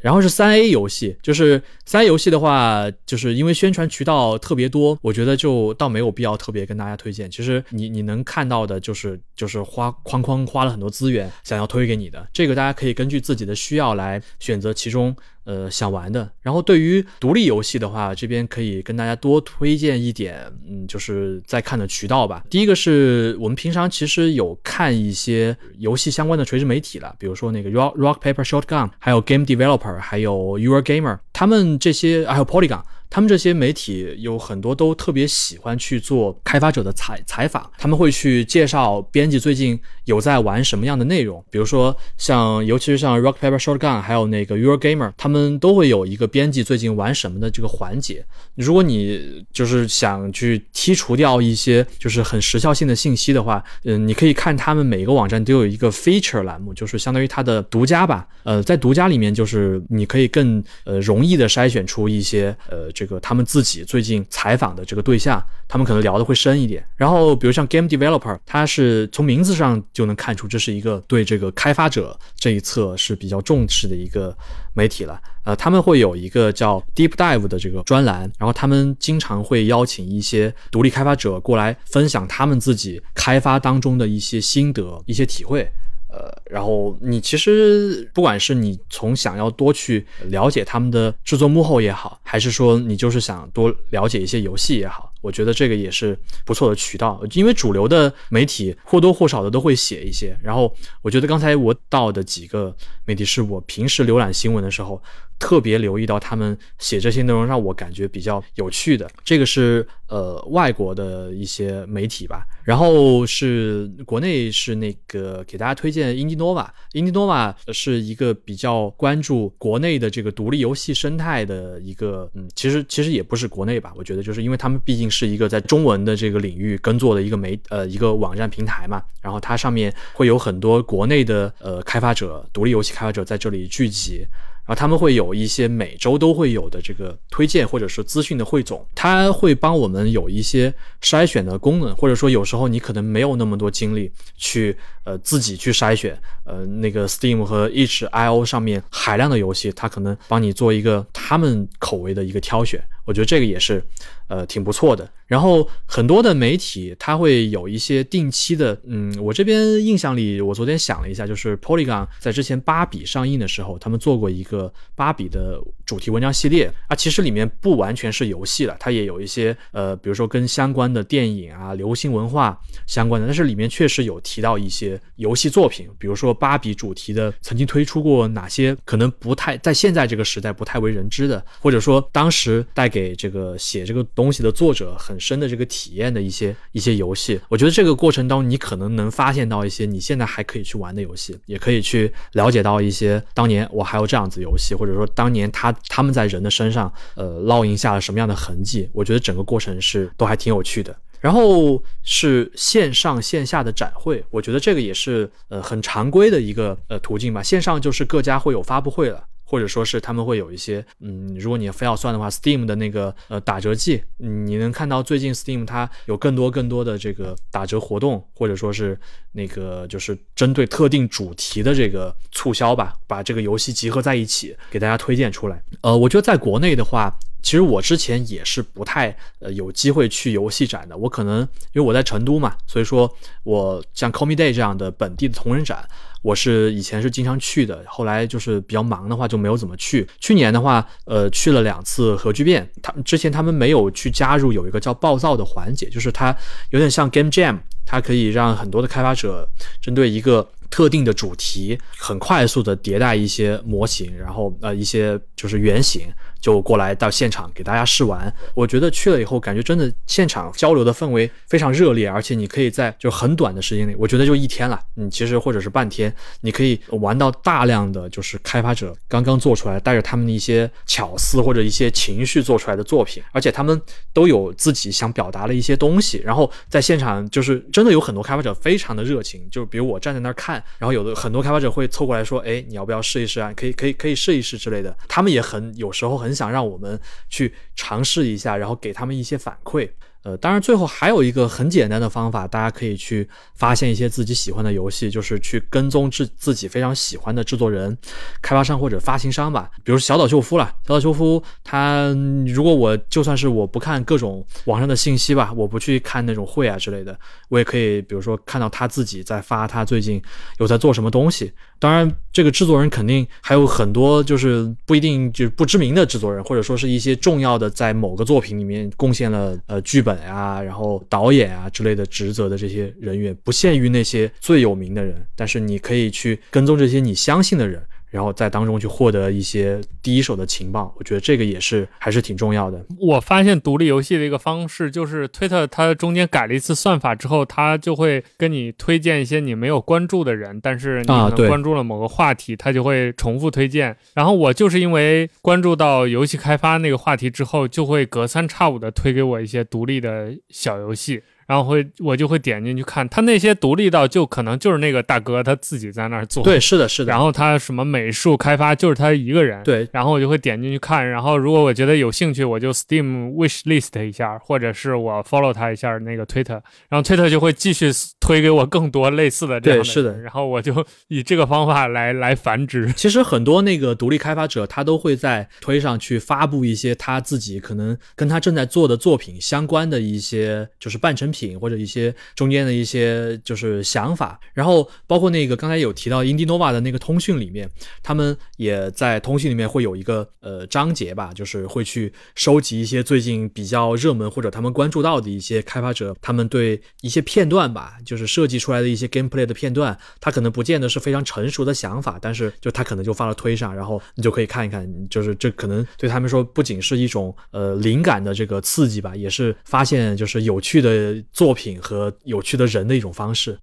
然后是三 A 游戏，就是三 A 游戏的话，就是因为宣传渠道特别多，我觉得就倒没有必要特别跟大家推荐。其实你你能看到的就是就是花哐哐花了很多资源想要推给你的，这个大家可以根据自己的需要来选择其中。呃，想玩的。然后对于独立游戏的话，这边可以跟大家多推荐一点，嗯，就是在看的渠道吧。第一个是我们平常其实有看一些游戏相关的垂直媒体了，比如说那个 Rock Rock Paper Shotgun，还有 Game Developer，还有 Your Gamer，他们这些还有 Polygon。他们这些媒体有很多都特别喜欢去做开发者的采采访，他们会去介绍编辑最近有在玩什么样的内容，比如说像尤其是像 Rock Paper Shotgun，还有那个 Your Gamer，他们都会有一个编辑最近玩什么的这个环节。如果你就是想去剔除掉一些就是很时效性的信息的话，嗯，你可以看他们每个网站都有一个 Feature 栏目，就是相当于它的独家吧。呃，在独家里面，就是你可以更呃容易的筛选出一些呃。这个他们自己最近采访的这个对象，他们可能聊的会深一点。然后，比如像 Game Developer，他是从名字上就能看出这是一个对这个开发者这一侧是比较重视的一个媒体了。呃，他们会有一个叫 Deep Dive 的这个专栏，然后他们经常会邀请一些独立开发者过来分享他们自己开发当中的一些心得、一些体会。呃，然后你其实不管是你从想要多去了解他们的制作幕后也好，还是说你就是想多了解一些游戏也好，我觉得这个也是不错的渠道，因为主流的媒体或多或少的都会写一些。然后我觉得刚才我到的几个媒体是我平时浏览新闻的时候。特别留意到他们写这些内容，让我感觉比较有趣的。这个是呃外国的一些媒体吧，然后是国内是那个给大家推荐 Indinova，Indinova 是一个比较关注国内的这个独立游戏生态的一个，嗯，其实其实也不是国内吧，我觉得就是因为他们毕竟是一个在中文的这个领域耕作的一个媒呃一个网站平台嘛，然后它上面会有很多国内的呃开发者、独立游戏开发者在这里聚集。然后他们会有一些每周都会有的这个推荐或者是资讯的汇总，它会帮我们有一些筛选的功能，或者说有时候你可能没有那么多精力去呃自己去筛选，呃那个 Steam 和 itch.io 上面海量的游戏，它可能帮你做一个他们口味的一个挑选。我觉得这个也是，呃，挺不错的。然后很多的媒体，它会有一些定期的，嗯，我这边印象里，我昨天想了一下，就是 Polygon 在之前芭比上映的时候，他们做过一个芭比的主题文章系列啊，其实里面不完全是游戏了，它也有一些，呃，比如说跟相关的电影啊、流行文化相关的，但是里面确实有提到一些游戏作品，比如说芭比主题的曾经推出过哪些可能不太在现在这个时代不太为人知的，或者说当时带给这个写这个东东西的作者很深的这个体验的一些一些游戏，我觉得这个过程当中，你可能能发现到一些你现在还可以去玩的游戏，也可以去了解到一些当年我还有这样子游戏，或者说当年他他们在人的身上呃烙印下了什么样的痕迹。我觉得整个过程是都还挺有趣的。然后是线上线下的展会，我觉得这个也是呃很常规的一个呃途径吧。线上就是各家会有发布会了。或者说是他们会有一些，嗯，如果你非要算的话，Steam 的那个呃打折季，你能看到最近 Steam 它有更多更多的这个打折活动，或者说是那个就是针对特定主题的这个促销吧，把这个游戏集合在一起给大家推荐出来。呃，我觉得在国内的话，其实我之前也是不太呃有机会去游戏展的，我可能因为我在成都嘛，所以说我像 Comi Day 这样的本地的同人展。我是以前是经常去的，后来就是比较忙的话就没有怎么去。去年的话，呃，去了两次核聚变。他之前他们没有去加入有一个叫暴躁的环节，就是它有点像 Game Jam，它可以让很多的开发者针对一个特定的主题，很快速的迭代一些模型，然后呃一些就是原型。就过来到现场给大家试玩，我觉得去了以后感觉真的现场交流的氛围非常热烈，而且你可以在就很短的时间内，我觉得就一天了，你其实或者是半天，你可以玩到大量的就是开发者刚刚做出来，带着他们的一些巧思或者一些情绪做出来的作品，而且他们都有自己想表达的一些东西，然后在现场就是真的有很多开发者非常的热情，就是比如我站在那儿看，然后有的很多开发者会凑过来说，哎，你要不要试一试啊？可以可以可以试一试之类的，他们也很有时候很。很想让我们去尝试一下，然后给他们一些反馈。呃，当然，最后还有一个很简单的方法，大家可以去发现一些自己喜欢的游戏，就是去跟踪自自己非常喜欢的制作人、开发商或者发行商吧。比如小岛秀夫了，小岛秀夫，他如果我就算是我不看各种网上的信息吧，我不去看那种会啊之类的，我也可以，比如说看到他自己在发他最近有在做什么东西。当然，这个制作人肯定还有很多，就是不一定就是不知名的制作人，或者说是一些重要的在某个作品里面贡献了呃剧本。本啊，然后导演啊之类的职责的这些人员，不限于那些最有名的人，但是你可以去跟踪这些你相信的人。然后在当中去获得一些第一手的情报，我觉得这个也是还是挺重要的。我发现独立游戏的一个方式就是推特，它中间改了一次算法之后，它就会跟你推荐一些你没有关注的人，但是你可能关注了某个话题，它就会重复推荐。然后我就是因为关注到游戏开发那个话题之后，就会隔三差五的推给我一些独立的小游戏。然后会我就会点进去看他那些独立到就可能就是那个大哥他自己在那儿做，对，是的，是的。然后他什么美术开发就是他一个人，对。然后我就会点进去看，然后如果我觉得有兴趣，我就 Steam wish list 一下，或者是我 follow 他一下那个 Twitter，然后 Twitter 就会继续推给我更多类似的这样的，是的。然后我就以这个方法来来繁殖。其实很多那个独立开发者他都会在推上去发布一些他自己可能跟他正在做的作品相关的一些就是半成品或者一些中间的一些就是想法。然后包括那个刚才有提到 Indinova 的那个通讯里面，他们也在通讯里面会有一个呃章节吧，就是会去收集一些最近比较热门或者他们关注到的一些开发者，他们对一些片段吧，就是设计出来的一些 gameplay 的片段，他可能不见得是非常成熟的想法，但是就他可能就发了推上，然后你就可以看一看，就是这可能对他们说不仅是一种呃灵感的这个刺激吧，也是发现就是有趣的作品和有趣的人的一种方式。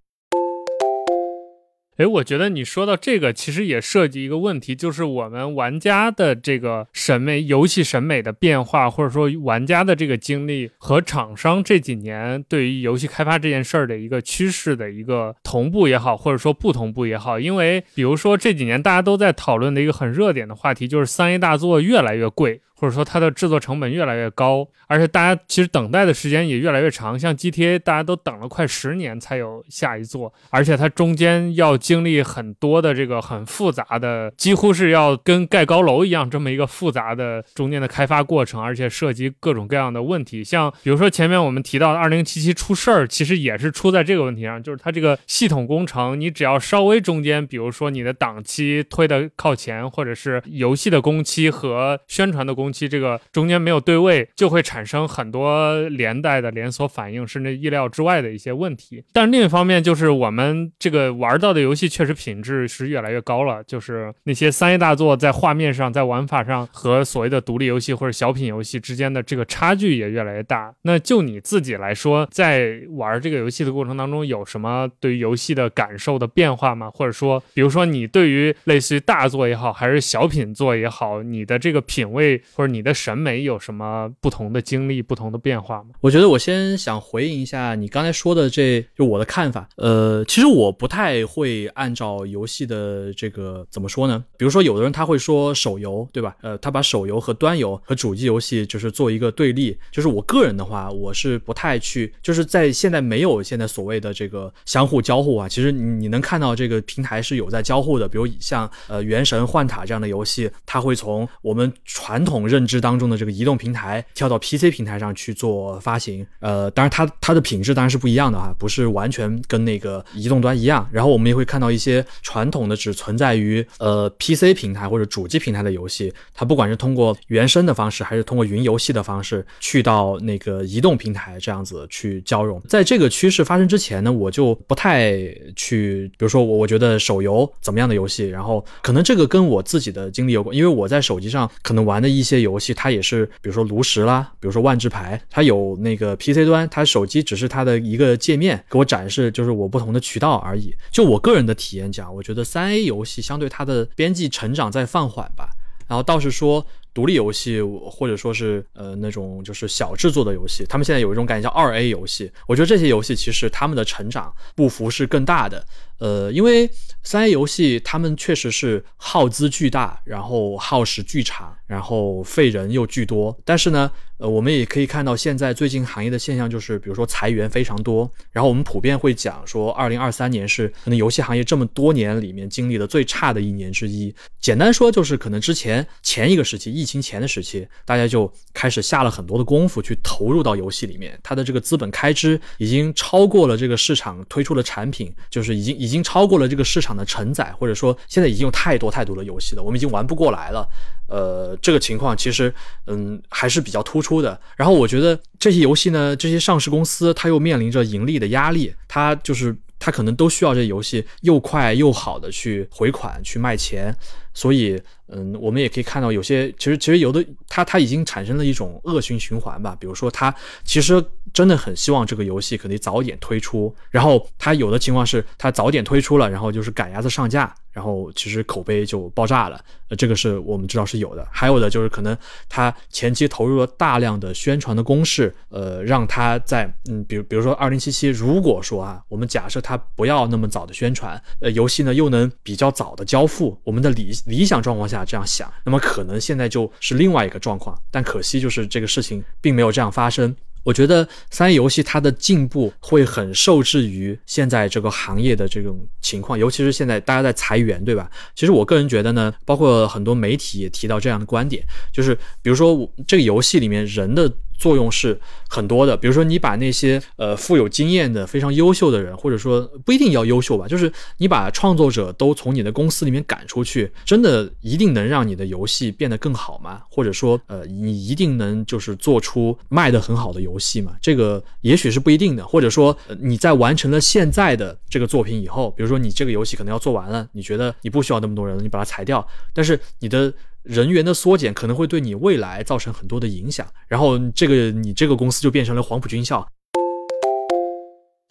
哎，我觉得你说到这个，其实也涉及一个问题，就是我们玩家的这个审美、游戏审美的变化，或者说玩家的这个经历和厂商这几年对于游戏开发这件事儿的一个趋势的一个同步也好，或者说不同步也好。因为比如说这几年大家都在讨论的一个很热点的话题，就是三 A 大作越来越贵。或者说它的制作成本越来越高，而且大家其实等待的时间也越来越长。像 GTA，大家都等了快十年才有下一座，而且它中间要经历很多的这个很复杂的，几乎是要跟盖高楼一样这么一个复杂的中间的开发过程，而且涉及各种各样的问题。像比如说前面我们提到的2077出事儿，其实也是出在这个问题上，就是它这个系统工程，你只要稍微中间，比如说你的档期推的靠前，或者是游戏的工期和宣传的工。期这个中间没有对位，就会产生很多连带的连锁反应，甚至意料之外的一些问题。但另一方面，就是我们这个玩到的游戏确实品质是越来越高了，就是那些三 A 大作在画面上、在玩法上和所谓的独立游戏或者小品游戏之间的这个差距也越来越大。那就你自己来说，在玩这个游戏的过程当中，有什么对于游戏的感受的变化吗？或者说，比如说你对于类似于大作也好，还是小品作也好，你的这个品味？或者你的审美有什么不同的经历、不同的变化吗？我觉得我先想回应一下你刚才说的，这就我的看法。呃，其实我不太会按照游戏的这个怎么说呢？比如说，有的人他会说手游，对吧？呃，他把手游和端游和主机游戏就是做一个对立。就是我个人的话，我是不太去，就是在现在没有现在所谓的这个相互交互啊。其实你你能看到这个平台是有在交互的，比如像呃《原神》《幻塔》这样的游戏，它会从我们传统。认知当中的这个移动平台跳到 PC 平台上去做发行，呃，当然它它的品质当然是不一样的哈，不是完全跟那个移动端一样。然后我们也会看到一些传统的只存在于呃 PC 平台或者主机平台的游戏，它不管是通过原生的方式，还是通过云游戏的方式去到那个移动平台这样子去交融。在这个趋势发生之前呢，我就不太去，比如说我我觉得手游怎么样的游戏，然后可能这个跟我自己的经历有关，因为我在手机上可能玩的一些。游戏它也是，比如说炉石啦，比如说万智牌，它有那个 PC 端，它手机只是它的一个界面，给我展示就是我不同的渠道而已。就我个人的体验讲，我觉得三 A 游戏相对它的边际成长在放缓吧，然后倒是说。独立游戏或者说是呃那种就是小制作的游戏，他们现在有一种感觉叫二 A 游戏。我觉得这些游戏其实他们的成长步幅是更大的。呃，因为三 A 游戏他们确实是耗资巨大，然后耗时巨长，然后费人又巨多。但是呢，呃，我们也可以看到现在最近行业的现象就是，比如说裁员非常多。然后我们普遍会讲说，二零二三年是可能游戏行业这么多年里面经历的最差的一年之一。简单说就是可能之前前一个时期。疫情前的时期，大家就开始下了很多的功夫去投入到游戏里面，它的这个资本开支已经超过了这个市场推出的产品，就是已经已经超过了这个市场的承载，或者说现在已经有太多太多的游戏了，我们已经玩不过来了。呃，这个情况其实嗯还是比较突出的。然后我觉得这些游戏呢，这些上市公司它又面临着盈利的压力，它就是它可能都需要这游戏又快又好的去回款去卖钱，所以。嗯，我们也可以看到有些，其实其实有的，它它已经产生了一种恶性循环吧。比如说，它其实真的很希望这个游戏可以早点推出，然后它有的情况是它早点推出了，然后就是赶鸭子上架，然后其实口碑就爆炸了。呃，这个是我们知道是有的。还有的就是可能它前期投入了大量的宣传的攻势，呃，让它在嗯，比如比如说二零七七，如果说啊，我们假设它不要那么早的宣传，呃，游戏呢又能比较早的交付，我们的理理想状况下。这样想，那么可能现在就是另外一个状况，但可惜就是这个事情并没有这样发生。我觉得三 A 游戏它的进步会很受制于现在这个行业的这种情况，尤其是现在大家在裁员，对吧？其实我个人觉得呢，包括很多媒体也提到这样的观点，就是比如说我这个游戏里面人的。作用是很多的。比如说，你把那些呃富有经验的、非常优秀的人，或者说不一定要优秀吧，就是你把创作者都从你的公司里面赶出去，真的一定能让你的游戏变得更好吗？或者说，呃，你一定能就是做出卖的很好的游戏吗？这个也许是不一定的。或者说，你在完成了现在的这个作品以后，比如说你这个游戏可能要做完了，你觉得你不需要那么多人了，你把它裁掉，但是你的人员的缩减可能会对你未来造成很多的影响，然后这个你这个公司就变成了黄埔军校。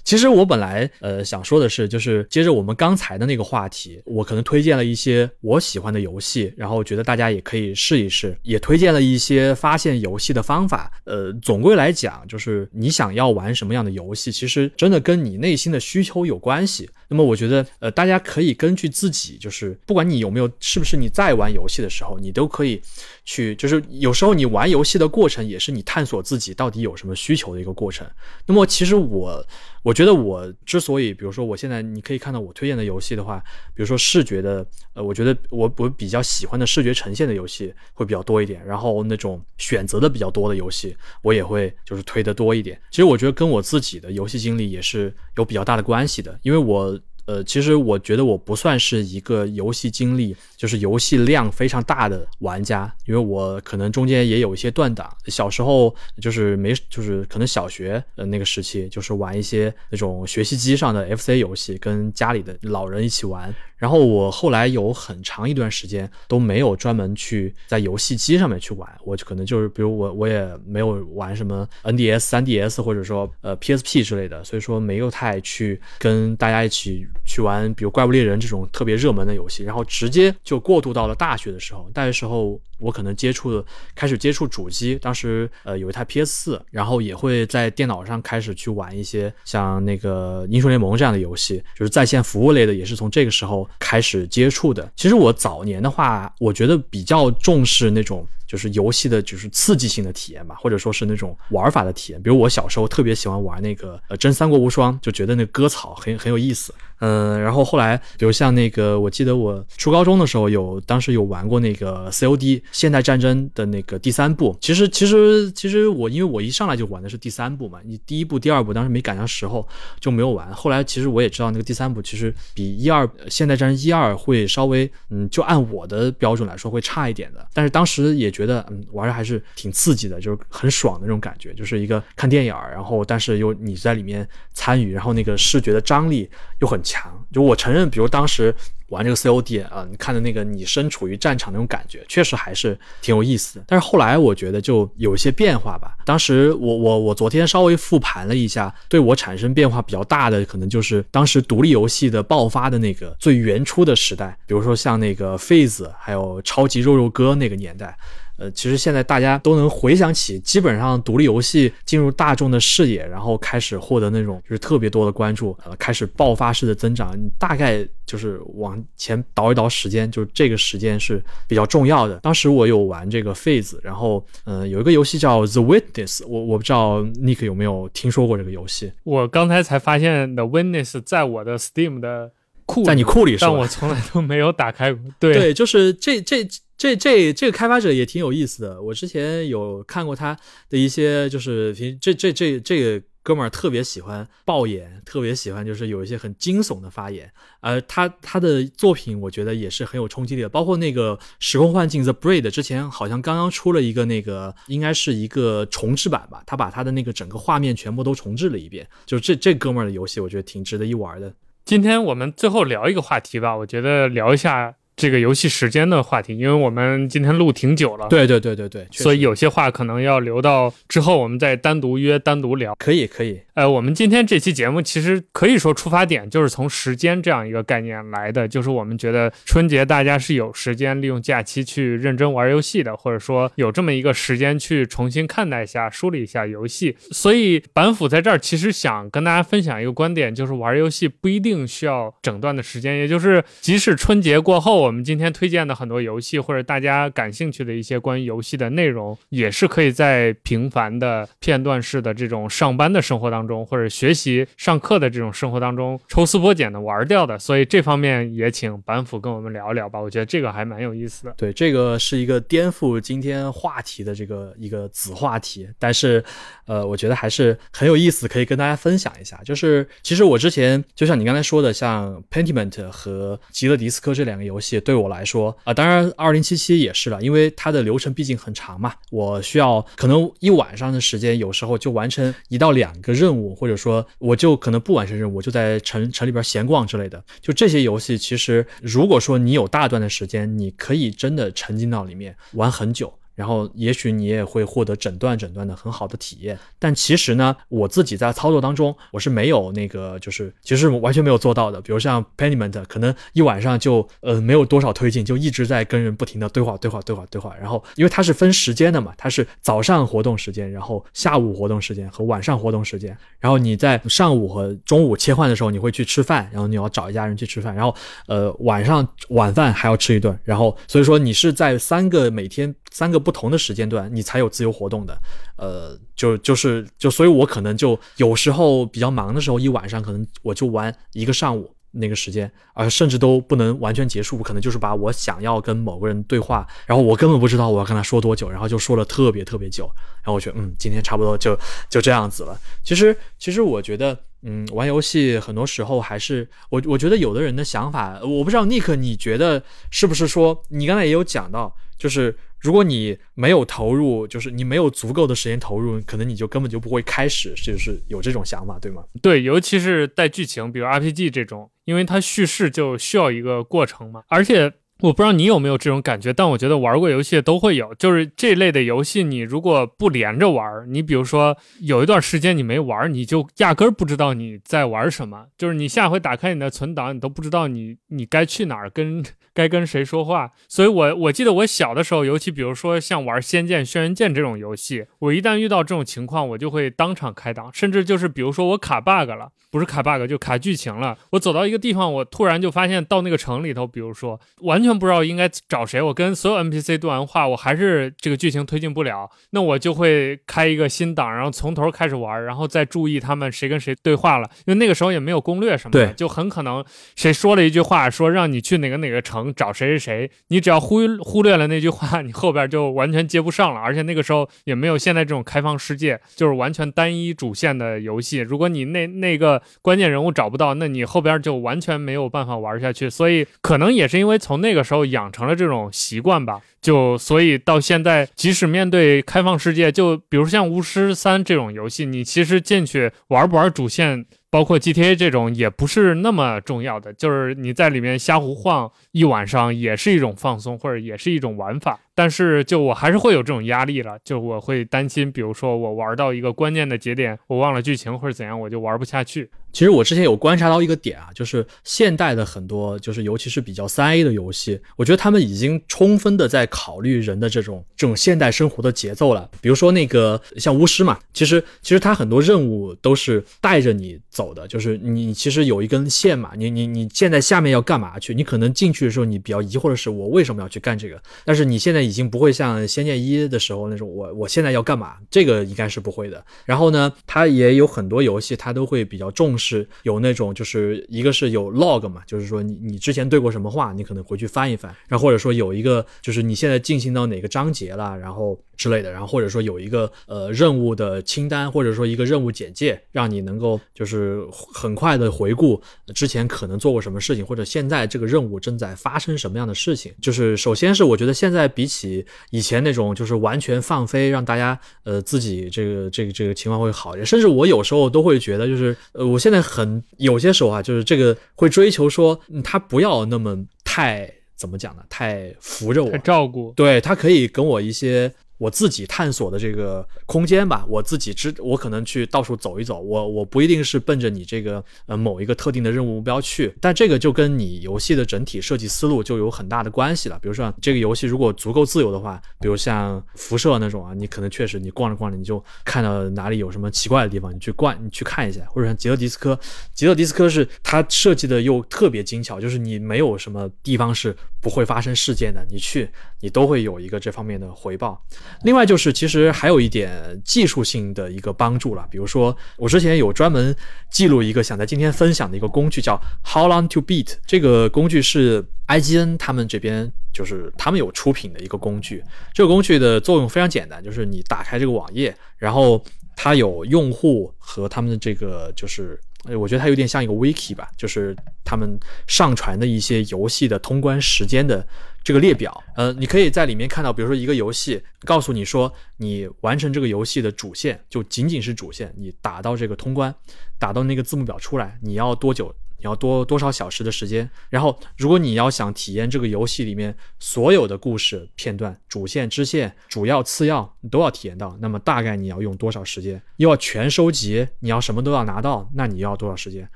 其实我本来呃想说的是，就是接着我们刚才的那个话题，我可能推荐了一些我喜欢的游戏，然后觉得大家也可以试一试，也推荐了一些发现游戏的方法。呃，总归来讲，就是你想要玩什么样的游戏，其实真的跟你内心的需求有关系。那么我觉得，呃，大家可以根据自己，就是不管你有没有，是不是你在玩游戏的时候，你都可以去，就是有时候你玩游戏的过程，也是你探索自己到底有什么需求的一个过程。那么其实我。我觉得我之所以，比如说我现在你可以看到我推荐的游戏的话，比如说视觉的，呃，我觉得我我比较喜欢的视觉呈现的游戏会比较多一点，然后那种选择的比较多的游戏，我也会就是推的多一点。其实我觉得跟我自己的游戏经历也是有比较大的关系的，因为我。呃，其实我觉得我不算是一个游戏经历，就是游戏量非常大的玩家，因为我可能中间也有一些断档。小时候就是没，就是可能小学呃那个时期，就是玩一些那种学习机上的 FC 游戏，跟家里的老人一起玩。然后我后来有很长一段时间都没有专门去在游戏机上面去玩，我就可能就是比如我我也没有玩什么 NDS、3DS 或者说呃 PSP 之类的，所以说没有太去跟大家一起去玩，比如怪物猎人这种特别热门的游戏，然后直接就过渡到了大学的时候，大学时候我可能接触的开始接触主机，当时呃有一台 PS 四，然后也会在电脑上开始去玩一些像那个英雄联盟这样的游戏，就是在线服务类的，也是从这个时候。开始接触的，其实我早年的话，我觉得比较重视那种就是游戏的，就是刺激性的体验吧，或者说是那种玩法的体验。比如我小时候特别喜欢玩那个呃真三国无双，就觉得那割草很很有意思。嗯，然后后来，比如像那个，我记得我初高中的时候有，当时有玩过那个 COD 现代战争的那个第三部。其实，其实，其实我因为我一上来就玩的是第三部嘛，你第一部、第二部当时没赶上时候就没有玩。后来其实我也知道那个第三部其实比一二现代战争一二会稍微，嗯，就按我的标准来说会差一点的。但是当时也觉得，嗯，玩的还是挺刺激的，就是很爽的那种感觉，就是一个看电影，然后但是又你在里面参与，然后那个视觉的张力又很。强，就我承认，比如当时玩这个 COD 啊，你看的那个你身处于战场那种感觉，确实还是挺有意思的。但是后来我觉得就有一些变化吧。当时我我我昨天稍微复盘了一下，对我产生变化比较大的，可能就是当时独立游戏的爆发的那个最原初的时代，比如说像那个 Phase，还有超级肉肉哥那个年代。呃，其实现在大家都能回想起，基本上独立游戏进入大众的视野，然后开始获得那种就是特别多的关注，呃，开始爆发式的增长。你大概就是往前倒一倒时间，就是这个时间是比较重要的。当时我有玩这个 Phase，然后，嗯，有一个游戏叫 The Witness，我我不知道 Nick 有没有听说过这个游戏。我刚才才发现 The Witness 在我的 Steam 的库，在你库里，但我从来都没有打开过。对对，就是这这。这这这个开发者也挺有意思的，我之前有看过他的一些，就是平这这这这个哥们儿特别喜欢爆言，特别喜欢就是有一些很惊悚的发言，而他他的作品我觉得也是很有冲击力的，包括那个时空幻境 The Braid 之前好像刚刚出了一个那个应该是一个重置版吧，他把他的那个整个画面全部都重置了一遍，就这这哥们儿的游戏我觉得挺值得一玩的。今天我们最后聊一个话题吧，我觉得聊一下。这个游戏时间的话题，因为我们今天录挺久了，对对对对对，所以有些话可能要留到之后，我们再单独约单独聊。可以可以，呃，我们今天这期节目其实可以说出发点就是从时间这样一个概念来的，就是我们觉得春节大家是有时间利用假期去认真玩游戏的，或者说有这么一个时间去重新看待一下、梳理一下游戏。所以板斧在这儿其实想跟大家分享一个观点，就是玩游戏不一定需要整段的时间，也就是即使春节过后。我们今天推荐的很多游戏，或者大家感兴趣的一些关于游戏的内容，也是可以在平凡的片段式的这种上班的生活当中，或者学习上课的这种生活当中抽丝剥茧的玩掉的。所以这方面也请板斧跟我们聊一聊吧，我觉得这个还蛮有意思的。对，这个是一个颠覆今天话题的这个一个子话题，但是，呃，我觉得还是很有意思，可以跟大家分享一下。就是其实我之前就像你刚才说的，像 Pentiment 和极乐迪斯科这两个游戏，对我来说啊、当然二零七七也是了，因为它的流程毕竟很长嘛，我需要可能一晚上的时间，有时候就完成一到两个任务，或者说我就可能不完成任务，我就在城城里边闲逛之类的。就这些游戏，其实如果说你有大段的时间，你可以真的沉浸到里面玩很久。然后也许你也会获得整段整段的很好的体验，但其实呢，我自己在操作当中我是没有那个，就是其实完全没有做到的。比如像 p e n i m e n t 可能一晚上就呃没有多少推进，就一直在跟人不停的对话对话对话对话。然后因为它是分时间的嘛，它是早上活动时间，然后下午活动时间和晚上活动时间。然后你在上午和中午切换的时候，你会去吃饭，然后你要找一家人去吃饭，然后呃晚上晚饭还要吃一顿，然后所以说你是在三个每天三个不同的时间段，你才有自由活动的，呃，就就是就所以，我可能就有时候比较忙的时候，一晚上可能我就玩一个上午。那个时间，而甚至都不能完全结束，可能就是把我想要跟某个人对话，然后我根本不知道我要跟他说多久，然后就说了特别特别久，然后我觉得嗯，今天差不多就就这样子了。其实其实我觉得，嗯，玩游戏很多时候还是我我觉得有的人的想法，我不知道 Nick，你觉得是不是说你刚才也有讲到，就是如果你没有投入，就是你没有足够的时间投入，可能你就根本就不会开始，就是有这种想法，对吗？对，尤其是带剧情，比如 RPG 这种，因为它叙事就需要一个过程嘛，而且。我不知道你有没有这种感觉，但我觉得玩过游戏的都会有，就是这类的游戏，你如果不连着玩，你比如说有一段时间你没玩，你就压根儿不知道你在玩什么，就是你下回打开你的存档，你都不知道你你该去哪儿，跟该跟谁说话。所以我我记得我小的时候，尤其比如说像玩《仙剑》《轩辕剑》这种游戏，我一旦遇到这种情况，我就会当场开档，甚至就是比如说我卡 bug 了，不是卡 bug 就卡剧情了，我走到一个地方，我突然就发现到那个城里头，比如说完全。全不知道应该找谁，我跟所有 NPC 对完话，我还是这个剧情推进不了，那我就会开一个新档，然后从头开始玩，然后再注意他们谁跟谁对话了，因为那个时候也没有攻略什么的，就很可能谁说了一句话，说让你去哪个哪个城找谁谁谁，你只要忽忽略了那句话，你后边就完全接不上了，而且那个时候也没有现在这种开放世界，就是完全单一主线的游戏，如果你那那个关键人物找不到，那你后边就完全没有办法玩下去，所以可能也是因为从那个。的时候养成了这种习惯吧，就所以到现在，即使面对开放世界，就比如像巫师三这种游戏，你其实进去玩不玩主线，包括 GTA 这种也不是那么重要的，就是你在里面瞎胡晃一晚上也是一种放松，或者也是一种玩法。但是就我还是会有这种压力了，就我会担心，比如说我玩到一个关键的节点，我忘了剧情或者怎样，我就玩不下去。其实我之前有观察到一个点啊，就是现代的很多，就是尤其是比较三 A 的游戏，我觉得他们已经充分的在考虑人的这种这种现代生活的节奏了。比如说那个像巫师嘛，其实其实它很多任务都是带着你走的，就是你其实有一根线嘛，你你你现在下面要干嘛去？你可能进去的时候你比较疑惑的是我为什么要去干这个，但是你现在已经不会像《仙剑一》的时候那种我我现在要干嘛？这个应该是不会的。然后呢，它也有很多游戏，它都会比较重视。有那种，就是一个是有 log 嘛，就是说你你之前对过什么话，你可能回去翻一翻，然后或者说有一个就是你现在进行到哪个章节了，然后之类的，然后或者说有一个呃任务的清单，或者说一个任务简介，让你能够就是很快的回顾之前可能做过什么事情，或者现在这个任务正在发生什么样的事情。就是首先是我觉得现在比起以前那种就是完全放飞让大家呃自己这个这个这个情况会好一点，甚至我有时候都会觉得就是呃我现在。很有些时候啊，就是这个会追求说，他不要那么太怎么讲呢？太扶着我，太照顾。对他可以跟我一些我自己探索的这个空间吧，我自己知，我可能去到处走一走，我我不一定是奔着你这个呃某一个特定的任务目标去，但这个就跟你游戏的整体设计思路就有很大的关系了。比如说这个游戏如果足够自由的话，比如像辐射那种啊，你可能确实你逛着逛着你就看到哪里有什么奇怪的地方，你去逛你去看一下，或者像极乐迪斯科，极乐迪斯科是它设计的又特别精巧，就是你没有什么地方是不会发生事件的，你去你都会有一个这方面的回报。另外就是，其实还有一点技术性的一个帮助了。比如说，我之前有专门记录一个想在今天分享的一个工具，叫 How Long to Beat。这个工具是 IGN 他们这边就是他们有出品的一个工具。这个工具的作用非常简单，就是你打开这个网页，然后它有用户和他们的这个就是。我觉得它有点像一个 wiki 吧，就是他们上传的一些游戏的通关时间的这个列表。呃，你可以在里面看到，比如说一个游戏，告诉你说你完成这个游戏的主线就仅仅是主线，你打到这个通关，打到那个字幕表出来，你要多久？你要多多少小时的时间？然后，如果你要想体验这个游戏里面所有的故事片段、主线、支线、主要、次要，你都要体验到，那么大概你要用多少时间？又要全收集，你要什么都要拿到，那你要多少时间？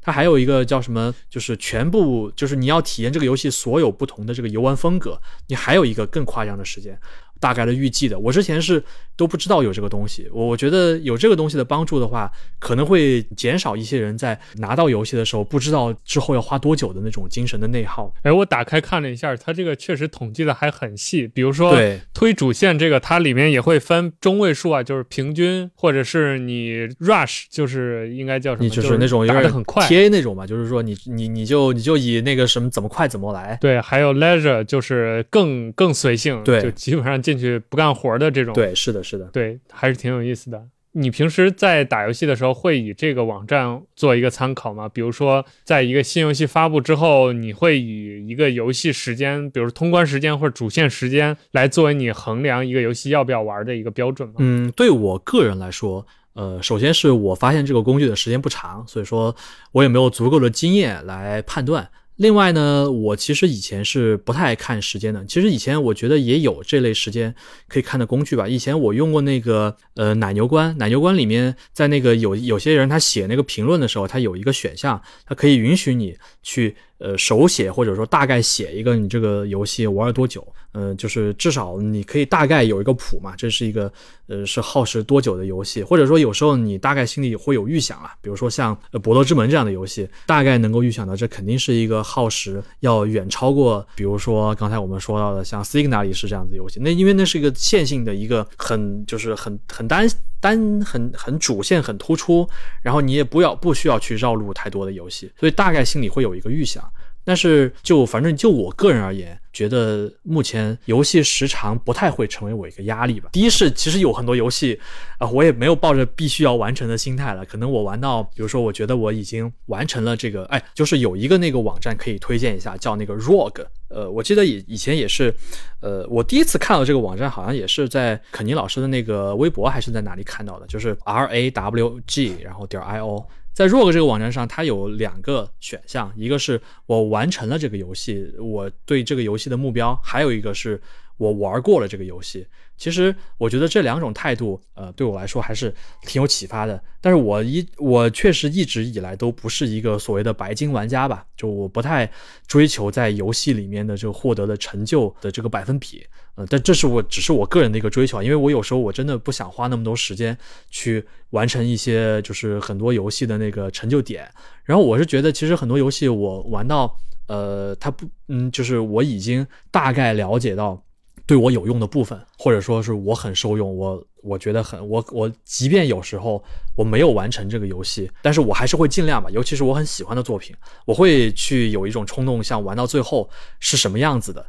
它还有一个叫什么？就是全部，就是你要体验这个游戏所有不同的这个游玩风格，你还有一个更夸张的时间。大概的预计的，我之前是都不知道有这个东西。我我觉得有这个东西的帮助的话，可能会减少一些人在拿到游戏的时候不知道之后要花多久的那种精神的内耗。哎，我打开看了一下，它这个确实统计的还很细。比如说，对推主线这个，它里面也会分中位数啊，就是平均，或者是你 rush，就是应该叫什么？就是那种打的很快，T A 那种嘛，就是说你你你就你就以那个什么怎么快怎么来。对，还有 leisure，就是更更随性，对，就基本上进。进去不干活的这种，对，是的，是的，对，还是挺有意思的。你平时在打游戏的时候，会以这个网站做一个参考吗？比如说，在一个新游戏发布之后，你会以一个游戏时间，比如通关时间或者主线时间，来作为你衡量一个游戏要不要玩的一个标准吗？嗯，对我个人来说，呃，首先是我发现这个工具的时间不长，所以说我也没有足够的经验来判断。另外呢，我其实以前是不太爱看时间的。其实以前我觉得也有这类时间可以看的工具吧。以前我用过那个呃奶牛关，奶牛关里面在那个有有些人他写那个评论的时候，他有一个选项，他可以允许你去。呃，手写或者说大概写一个你这个游戏玩了多久，嗯，就是至少你可以大概有一个谱嘛，这是一个呃是耗时多久的游戏，或者说有时候你大概心里会有预想啊，比如说像《博德之门》这样的游戏，大概能够预想到这肯定是一个耗时要远超过，比如说刚才我们说到的像《Signal》是这样的游戏，那因为那是一个线性的一个很就是很很单单很很主线很突出，然后你也不要不需要去绕路太多的游戏，所以大概心里会有一个预想。但是，就反正就我个人而言，觉得目前游戏时长不太会成为我一个压力吧。第一是，其实有很多游戏，啊，我也没有抱着必须要完成的心态了。可能我玩到，比如说，我觉得我已经完成了这个，哎，就是有一个那个网站可以推荐一下，叫那个 ROG。呃，我记得以以前也是，呃，我第一次看到这个网站，好像也是在肯尼老师的那个微博还是在哪里看到的，就是 R A W G，然后点 I O。在 ROG 这个网站上，它有两个选项，一个是我完成了这个游戏，我对这个游戏的目标；还有一个是我玩过了这个游戏。其实我觉得这两种态度，呃，对我来说还是挺有启发的。但是我一我确实一直以来都不是一个所谓的白金玩家吧，就我不太追求在游戏里面的这个获得的成就的这个百分比，呃，但这是我只是我个人的一个追求，因为我有时候我真的不想花那么多时间去完成一些就是很多游戏的那个成就点。然后我是觉得，其实很多游戏我玩到，呃，它不，嗯，就是我已经大概了解到。对我有用的部分，或者说是我很受用，我我觉得很我我即便有时候我没有完成这个游戏，但是我还是会尽量吧。尤其是我很喜欢的作品，我会去有一种冲动，想玩到最后是什么样子的。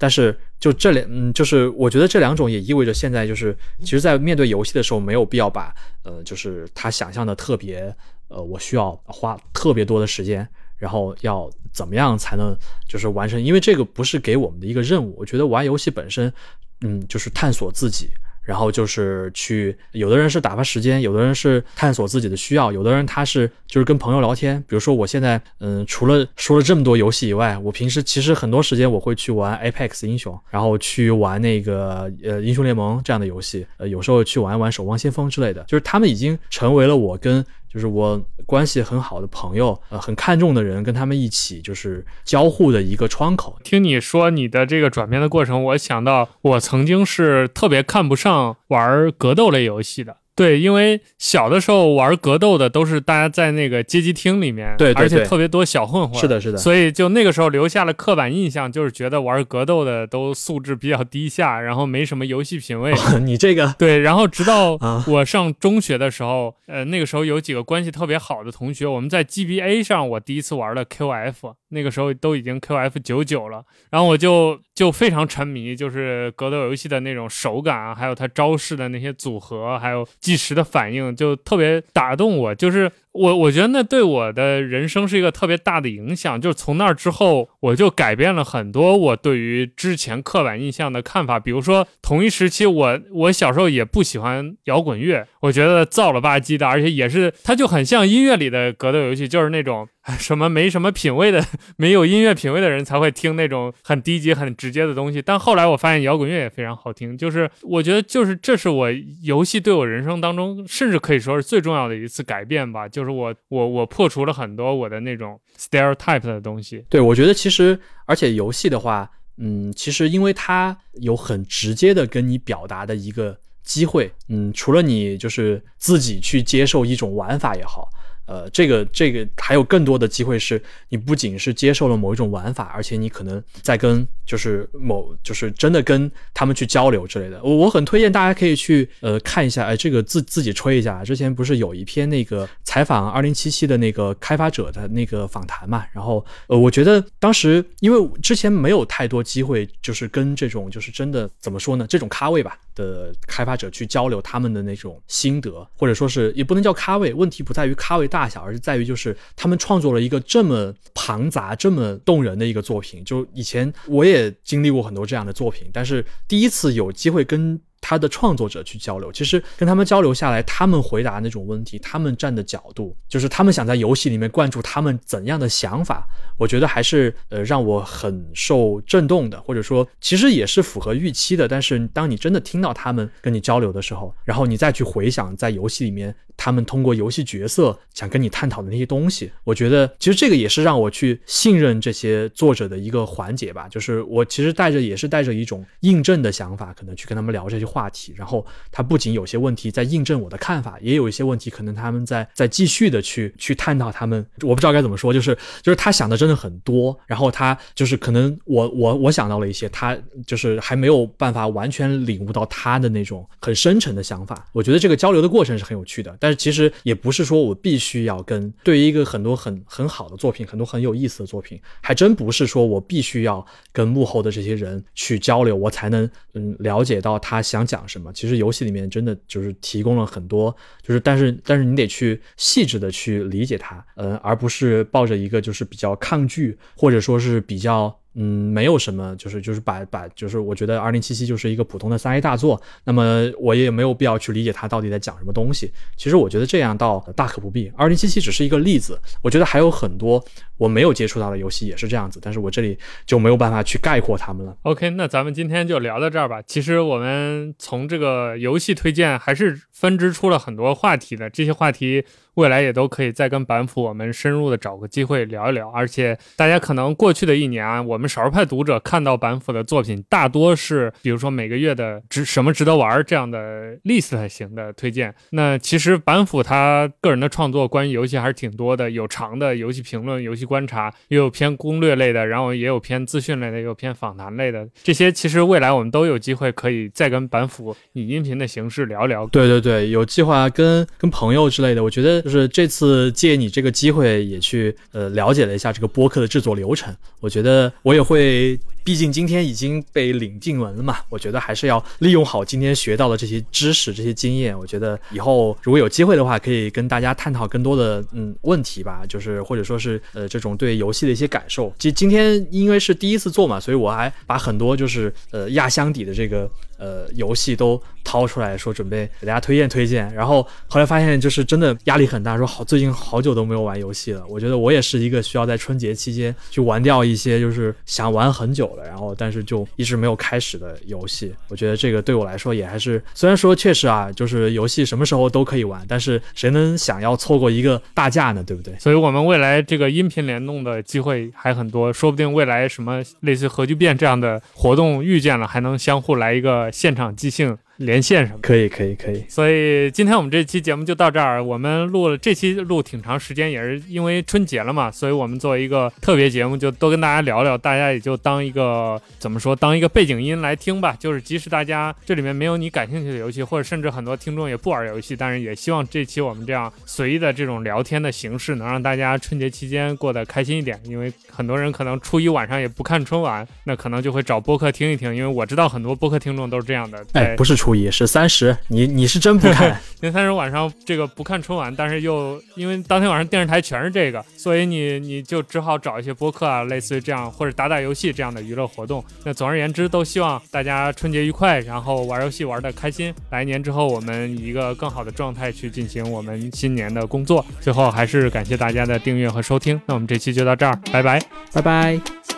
但是就这两，嗯，就是我觉得这两种也意味着现在就是，其实，在面对游戏的时候，没有必要把呃，就是他想象的特别，呃，我需要花特别多的时间。然后要怎么样才能就是完成？因为这个不是给我们的一个任务。我觉得玩游戏本身，嗯，就是探索自己。然后就是去，有的人是打发时间，有的人是探索自己的需要，有的人他是就是跟朋友聊天。比如说我现在，嗯，除了说了这么多游戏以外，我平时其实很多时间我会去玩 Apex 英雄，然后去玩那个呃英雄联盟这样的游戏，呃，有时候去玩玩守望先锋之类的，就是他们已经成为了我跟。就是我关系很好的朋友，呃，很看重的人，跟他们一起就是交互的一个窗口。听你说你的这个转变的过程，我想到我曾经是特别看不上玩格斗类游戏的。对，因为小的时候玩格斗的都是大家在那个街机厅里面，对，而且特别多小混混，是的，是的，所以就那个时候留下了刻板印象，就是觉得玩格斗的都素质比较低下，然后没什么游戏品味。你这个对，然后直到我上中学的时候，呃，那个时候有几个关系特别好的同学，我们在 GBA 上我第一次玩了 QF，那个时候都已经 QF 九九了，然后我就就非常沉迷，就是格斗游戏的那种手感啊，还有它招式的那些组合，还有。即时的反应就特别打动我，就是。我我觉得那对我的人生是一个特别大的影响，就是从那之后，我就改变了很多我对于之前刻板印象的看法。比如说，同一时期，我我小时候也不喜欢摇滚乐，我觉得燥了吧唧的，而且也是，它就很像音乐里的格斗游戏，就是那种什么没什么品味的、没有音乐品味的人才会听那种很低级、很直接的东西。但后来我发现摇滚乐也非常好听，就是我觉得就是这是我游戏对我人生当中，甚至可以说是最重要的一次改变吧，就是。我我我破除了很多我的那种 stereotype 的东西。对，我觉得其实，而且游戏的话，嗯，其实因为它有很直接的跟你表达的一个机会，嗯，除了你就是自己去接受一种玩法也好。呃，这个这个还有更多的机会是，你不仅是接受了某一种玩法，而且你可能在跟就是某就是真的跟他们去交流之类的。我我很推荐大家可以去呃看一下，哎，这个自自己吹一下。之前不是有一篇那个采访二零七七的那个开发者的那个访谈嘛？然后呃，我觉得当时因为之前没有太多机会，就是跟这种就是真的怎么说呢，这种咖位吧的开发者去交流他们的那种心得，或者说是也不能叫咖位，问题不在于咖位大。大小，而是在于就是他们创作了一个这么庞杂、这么动人的一个作品。就以前我也经历过很多这样的作品，但是第一次有机会跟。他的创作者去交流，其实跟他们交流下来，他们回答那种问题，他们站的角度，就是他们想在游戏里面灌注他们怎样的想法，我觉得还是呃让我很受震动的，或者说其实也是符合预期的。但是当你真的听到他们跟你交流的时候，然后你再去回想在游戏里面他们通过游戏角色想跟你探讨的那些东西，我觉得其实这个也是让我去信任这些作者的一个环节吧。就是我其实带着也是带着一种印证的想法，可能去跟他们聊这些。话题，然后他不仅有些问题在印证我的看法，也有一些问题可能他们在在继续的去去探讨他们，我不知道该怎么说，就是就是他想的真的很多，然后他就是可能我我我想到了一些，他就是还没有办法完全领悟到他的那种很深沉的想法。我觉得这个交流的过程是很有趣的，但是其实也不是说我必须要跟对于一个很多很很好的作品，很多很有意思的作品，还真不是说我必须要跟幕后的这些人去交流，我才能嗯了解到他想。想讲什么？其实游戏里面真的就是提供了很多，就是但是但是你得去细致的去理解它，嗯，而不是抱着一个就是比较抗拒或者说是比较。嗯，没有什么，就是就是把把，就是我觉得二零七七就是一个普通的三 A 大作，那么我也没有必要去理解它到底在讲什么东西。其实我觉得这样倒大可不必。二零七七只是一个例子，我觉得还有很多我没有接触到的游戏也是这样子，但是我这里就没有办法去概括他们了。OK，那咱们今天就聊到这儿吧。其实我们从这个游戏推荐还是分支出了很多话题的，这些话题。未来也都可以再跟板斧我们深入的找个机会聊一聊，而且大家可能过去的一年啊，我们少数派读者看到板斧的作品大多是，比如说每个月的值什么值得玩这样的 list 型的推荐。那其实板斧他个人的创作关于游戏还是挺多的，有长的游戏评论、游戏观察，也有偏攻略类的，然后也有偏资讯类的，也有偏访谈类的。这些其实未来我们都有机会可以再跟板斧以音频的形式聊聊。对对对，有计划跟跟朋友之类的，我觉得。就是这次借你这个机会，也去呃了解了一下这个播客的制作流程。我觉得我也会。毕竟今天已经被领进门了嘛，我觉得还是要利用好今天学到的这些知识、这些经验。我觉得以后如果有机会的话，可以跟大家探讨更多的嗯问题吧，就是或者说是呃这种对游戏的一些感受。其实今天因为是第一次做嘛，所以我还把很多就是呃压箱底的这个呃游戏都掏出来说准备给大家推荐推荐。然后后来发现就是真的压力很大，说好最近好久都没有玩游戏了。我觉得我也是一个需要在春节期间去玩掉一些就是想玩很久然后但是就一直没有开始的游戏。我觉得这个对我来说也还是，虽然说确实啊，就是游戏什么时候都可以玩，但是谁能想要错过一个大假呢？对不对？所以我们未来这个音频联动的机会还很多，说不定未来什么类似核聚变这样的活动遇见了，还能相互来一个现场即兴。连线什么？可以，可以，可以。所以今天我们这期节目就到这儿。我们录了这期录挺长时间，也是因为春节了嘛，所以我们作为一个特别节目，就多跟大家聊聊。大家也就当一个怎么说，当一个背景音来听吧。就是即使大家这里面没有你感兴趣的游戏，或者甚至很多听众也不玩游戏，但是也希望这期我们这样随意的这种聊天的形式，能让大家春节期间过得开心一点。因为很多人可能初一晚上也不看春晚，那可能就会找播客听一听。因为我知道很多播客听众都是这样的。哎，不是初一，是三十。你你是真不看？年三十晚上这个不看春晚，但是又因为当天晚上电视台全是这个，所以你你就只好找一些播客啊，类似于这样或者打打游戏这样的娱乐活动。那总而言之，都希望大家春节愉快，然后玩游戏玩的开心。来年之后，我们以一个更好的状态去进行我们新年的工作。最后还是感谢大家的订阅和收听。那我们这期就到这儿，拜拜，拜拜。